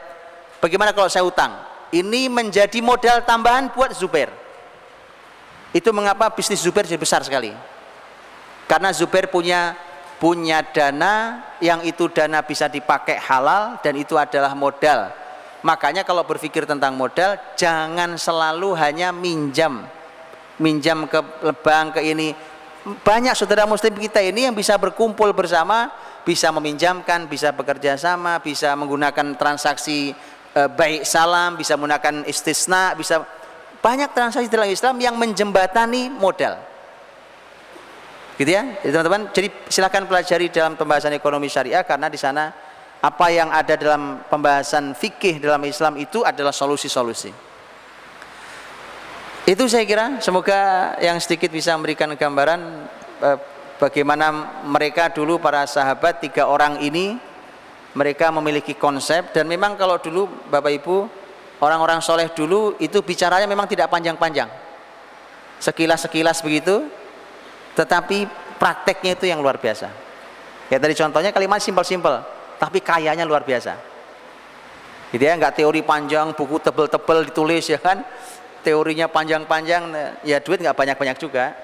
Bagaimana kalau saya utang? Ini menjadi modal tambahan buat Zubair. Itu mengapa bisnis Zubair jadi besar sekali? Karena Zubair punya punya dana yang itu dana bisa dipakai halal dan itu adalah modal. Makanya kalau berpikir tentang modal jangan selalu hanya minjam. Minjam ke bank ke ini. Banyak saudara muslim kita ini yang bisa berkumpul bersama bisa meminjamkan, bisa bekerja sama, bisa menggunakan transaksi Eh, baik salam, bisa menggunakan istisna, bisa banyak transaksi dalam Islam yang menjembatani modal. Gitu ya, teman-teman. Jadi silakan pelajari dalam pembahasan ekonomi syariah karena di sana apa yang ada dalam pembahasan fikih dalam Islam itu adalah solusi-solusi. Itu saya kira semoga yang sedikit bisa memberikan gambaran eh, bagaimana mereka dulu para sahabat tiga orang ini mereka memiliki konsep dan memang kalau dulu Bapak Ibu orang-orang soleh dulu itu bicaranya memang tidak panjang-panjang. Sekilas-sekilas begitu tetapi prakteknya itu yang luar biasa. Ya tadi contohnya kalimat simpel-simpel tapi kayanya luar biasa. Gitu ya nggak teori panjang buku tebel-tebel ditulis ya kan? Teorinya panjang-panjang ya duit nggak banyak-banyak juga.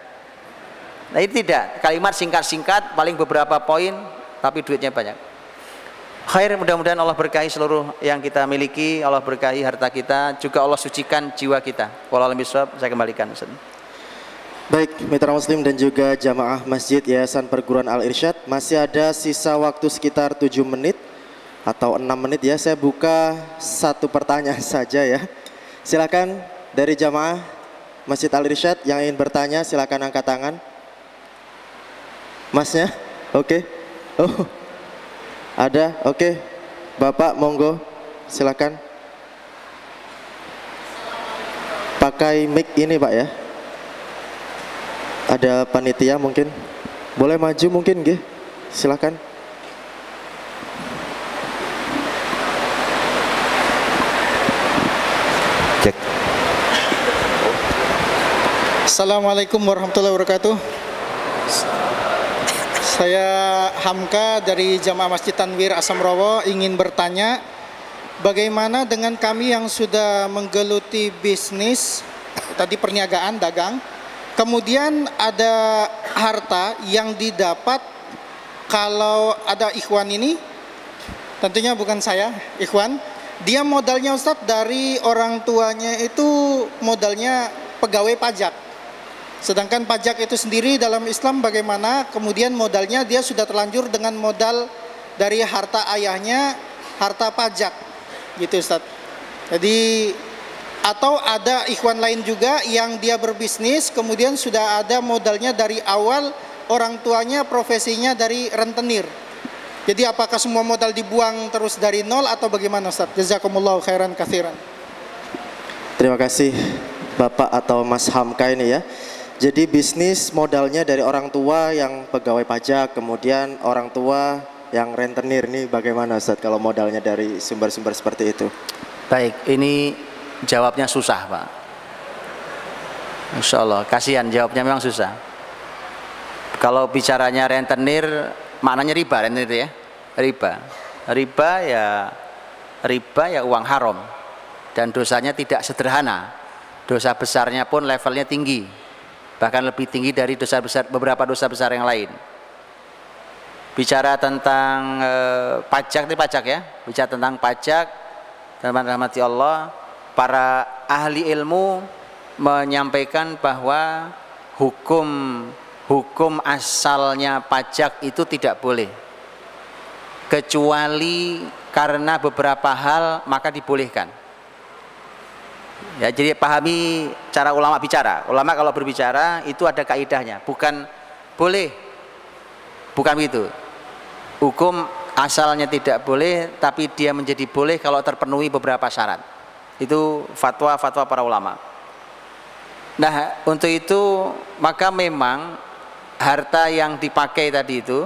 Nah ini tidak. Kalimat singkat-singkat paling beberapa poin tapi duitnya banyak khair mudah-mudahan Allah berkahi seluruh yang kita miliki Allah berkahi harta kita juga Allah sucikan jiwa kita walau saya kembalikan Ustaz. Baik, mitra muslim dan juga jamaah Masjid Yayasan Perguruan Al Irsyad, masih ada sisa waktu sekitar 7 menit atau 6 menit ya. Saya buka satu pertanyaan saja ya. Silakan dari jamaah Masjid Al Irsyad yang ingin bertanya silakan angkat tangan. Masnya? Oke. Okay. Oh. Ada? Oke. Okay. Bapak monggo silakan. Pakai mic ini, Pak ya ada panitia mungkin boleh maju mungkin gih silakan cek Assalamualaikum warahmatullahi wabarakatuh saya Hamka dari Jamaah Masjid Tanwir Asamrowo ingin bertanya bagaimana dengan kami yang sudah menggeluti bisnis tadi perniagaan dagang Kemudian ada harta yang didapat kalau ada ikhwan ini, tentunya bukan saya, ikhwan. Dia modalnya Ustadz dari orang tuanya itu modalnya pegawai pajak. Sedangkan pajak itu sendiri dalam Islam bagaimana? Kemudian modalnya dia sudah terlanjur dengan modal dari harta ayahnya, harta pajak. Gitu Ustadz. Jadi atau ada ikhwan lain juga yang dia berbisnis kemudian sudah ada modalnya dari awal orang tuanya profesinya dari rentenir jadi apakah semua modal dibuang terus dari nol atau bagaimana Ustaz? Jazakumullah khairan kathiran Terima kasih Bapak atau Mas Hamka ini ya jadi bisnis modalnya dari orang tua yang pegawai pajak kemudian orang tua yang rentenir. Ini bagaimana Ustaz kalau modalnya dari sumber-sumber seperti itu? Baik, ini jawabnya susah Pak. Insya Allah kasihan jawabnya memang susah. Kalau bicaranya rentenir maknanya riba rentenir ya? Riba. Riba ya riba ya uang haram. Dan dosanya tidak sederhana. Dosa besarnya pun levelnya tinggi bahkan lebih tinggi dari dosa besar beberapa dosa besar yang lain. Bicara tentang e, pajak ini pajak ya. Bicara tentang pajak teman rahmati Allah para ahli ilmu menyampaikan bahwa hukum hukum asalnya pajak itu tidak boleh. Kecuali karena beberapa hal maka dibolehkan ya jadi pahami cara ulama bicara. Ulama kalau berbicara itu ada kaidahnya. Bukan boleh. Bukan begitu. Hukum asalnya tidak boleh tapi dia menjadi boleh kalau terpenuhi beberapa syarat. Itu fatwa-fatwa para ulama. Nah, untuk itu maka memang harta yang dipakai tadi itu,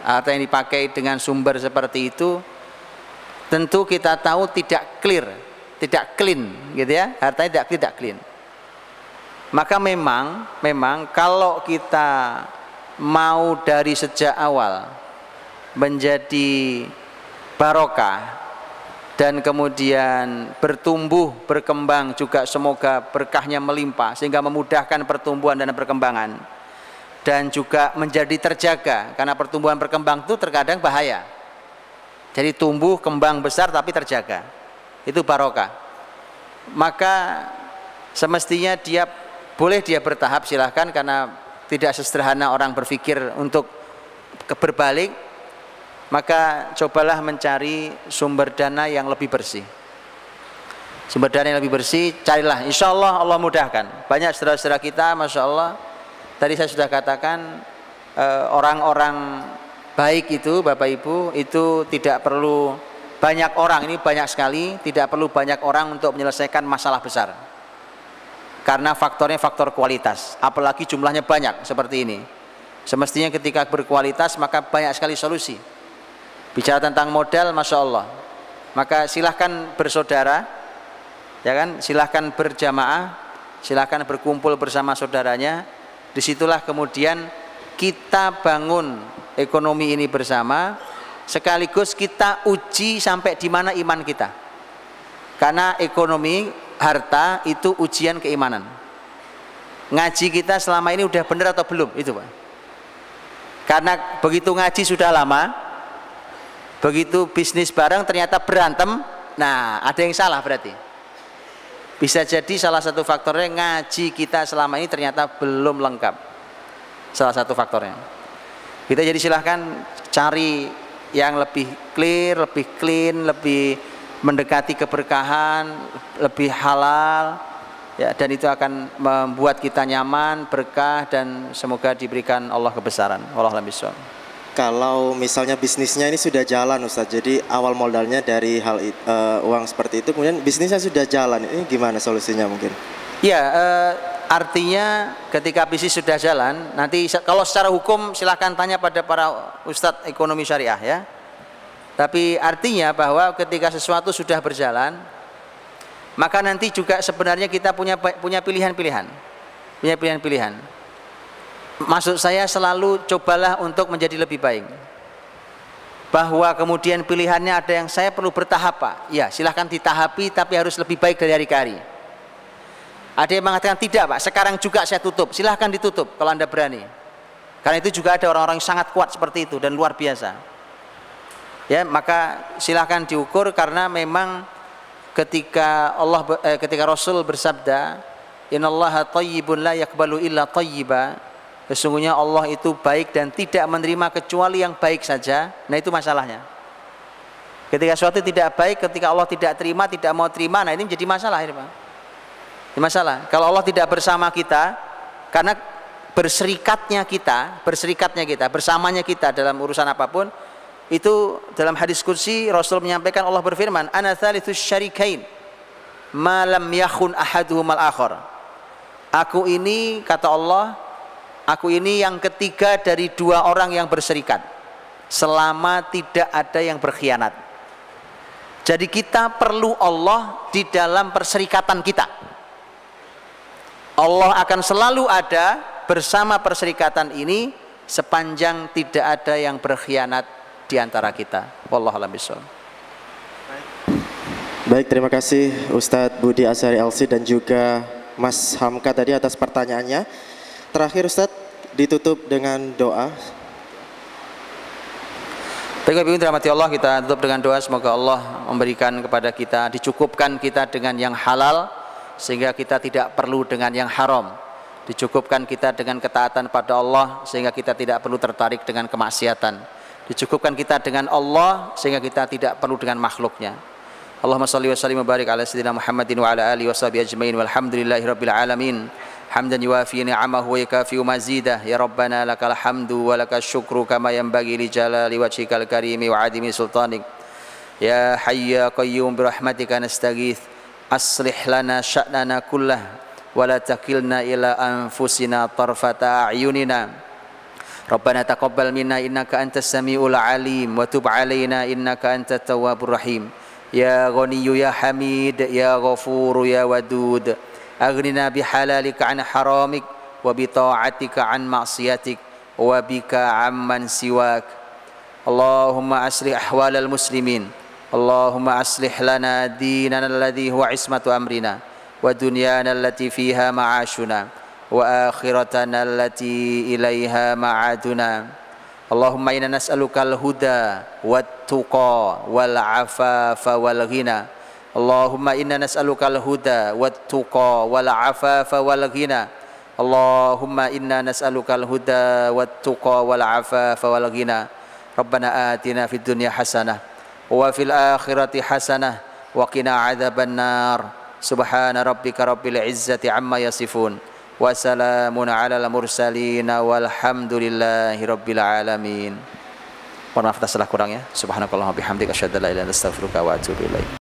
harta yang dipakai dengan sumber seperti itu tentu kita tahu tidak clear, tidak clean gitu ya. Hartanya tidak tidak clean. Maka memang memang kalau kita mau dari sejak awal menjadi barokah dan kemudian bertumbuh, berkembang juga semoga berkahnya melimpah sehingga memudahkan pertumbuhan dan perkembangan dan juga menjadi terjaga karena pertumbuhan berkembang itu terkadang bahaya jadi tumbuh kembang besar tapi terjaga itu barokah. Maka semestinya dia boleh dia bertahap silahkan karena tidak sesederhana orang berpikir untuk berbalik. Maka cobalah mencari sumber dana yang lebih bersih. Sumber dana yang lebih bersih carilah. Insya Allah Allah mudahkan. Banyak saudara-saudara kita Masya Allah tadi saya sudah katakan eh, orang-orang baik itu Bapak Ibu itu tidak perlu banyak orang ini banyak sekali tidak perlu banyak orang untuk menyelesaikan masalah besar. Karena faktornya faktor kualitas apalagi jumlahnya banyak seperti ini. Semestinya ketika berkualitas maka banyak sekali solusi. Bicara tentang modal Masya Allah. Maka silahkan bersaudara ya kan? Silahkan berjamaah silahkan berkumpul bersama saudaranya. Di situlah kemudian kita bangun ekonomi ini bersama sekaligus kita uji sampai di mana iman kita Karena ekonomi, harta itu ujian keimanan. Ngaji kita selama ini udah benar atau belum? Itu Pak. Karena begitu ngaji sudah lama, begitu bisnis bareng ternyata berantem, nah ada yang salah berarti. Bisa jadi salah satu faktornya ngaji kita selama ini ternyata belum lengkap. Salah satu faktornya. Kita jadi silahkan cari yang lebih clear, lebih clean, lebih mendekati keberkahan, lebih halal, ya dan itu akan membuat kita nyaman, berkah dan semoga diberikan Allah kebesaran. Allah bishawab. Kalau misalnya bisnisnya ini sudah jalan Ustaz, jadi awal modalnya dari hal uh, uang seperti itu, kemudian bisnisnya sudah jalan, ini gimana solusinya mungkin? Ya, uh, artinya ketika bisnis sudah jalan, nanti kalau secara hukum silahkan tanya pada para ustadz ekonomi syariah ya. Tapi artinya bahwa ketika sesuatu sudah berjalan, maka nanti juga sebenarnya kita punya punya pilihan-pilihan. Punya pilihan-pilihan. Maksud saya selalu cobalah untuk menjadi lebih baik. Bahwa kemudian pilihannya ada yang saya perlu bertahap Pak. Ya silahkan ditahapi tapi harus lebih baik dari hari ke hari. Ada yang mengatakan tidak Pak, sekarang juga saya tutup. Silahkan ditutup kalau Anda berani. Karena itu juga ada orang-orang yang sangat kuat seperti itu dan luar biasa ya maka silahkan diukur karena memang ketika Allah eh, ketika Rasul bersabda innallaha thayyibun la yaqbalu illa thayyiba sesungguhnya Allah itu baik dan tidak menerima kecuali yang baik saja nah itu masalahnya ketika suatu tidak baik ketika Allah tidak terima tidak mau terima nah ini menjadi masalah ini Pak masalah. Kalau Allah tidak bersama kita karena berserikatnya kita berserikatnya kita bersamanya kita dalam urusan apa pun itu dalam hadis kursi Rasul menyampaikan Allah berfirman ana thalithus syarikain malam yakhun ahaduhum al akhar aku ini kata Allah aku ini yang ketiga dari dua orang yang berserikat selama tidak ada yang berkhianat. Jadi kita perlu Allah di dalam perserikatan kita Allah akan selalu ada bersama perserikatan ini sepanjang tidak ada yang berkhianat di antara kita. Wallahu a'lam Baik, terima kasih Ustadz Budi Asari Elsi dan juga Mas Hamka tadi atas pertanyaannya. Terakhir Ustadz, ditutup dengan doa. Baik Ibu dirahmati Allah kita tutup dengan doa semoga Allah memberikan kepada kita dicukupkan kita dengan yang halal sehingga kita tidak perlu dengan yang haram. Dicukupkan kita dengan ketaatan pada Allah sehingga kita tidak perlu tertarik dengan kemaksiatan. Dicukupkan kita dengan Allah sehingga kita tidak perlu dengan makhluknya. Allahumma salli wa sallim wa barik ala sayyidina Muhammadin wa ala alihi wa sahbihi ajmain. Walhamdulillahi rabbil alamin. Hamdan yuwafi ni'amahu wa yakafi mazidah. Ya rabbana lakal hamdu wa lakal syukru kama yanbaghi li jalali wajhikal karimi wa adimi sultanik. Ya hayya qayyum bi rahmatika nastaghith aslih lana sya'nana kullah wa la takilna ila anfusina tarfata a'yunina. Rabbana taqabbal minna innaka antas samiul alim wa tub alaina innaka antat tawwabur rahim. Ya ghaniyyu ya hamid ya ghafur ya wadud. Aghnina bihalalika an haramik wa bi ta'atika an ma'siyatik wa bika amman siwak. Allahumma aslih ahwalal muslimin. Allahumma aslih lana dinana alladhi wa ismatu amrina wa dunyana allati fiha ma'ashuna wa akhiratana allati ilaiha ma'aduna. Allahumma inna nas'alukal huda wat tuqa wal afafa wal ghina. Allahumma inna nas'alukal huda wat tuqa wal afafa wal ghina. Allahumma inna nas'alukal huda wat tuqa wal afafa wal ghina. Rabbana atina fid dunya hasanah wa fil akhirati hasanah wa qina adzabannar subhana rabbika rabbil izzati amma yasifun wa salamun alal mursalin walhamdulillahi rabbil alamin Mohon maaf atas salah kurangnya. Subhanakallahumma bihamdika asyhadu an la ilaha illa anta astaghfiruka wa atubu ilaik.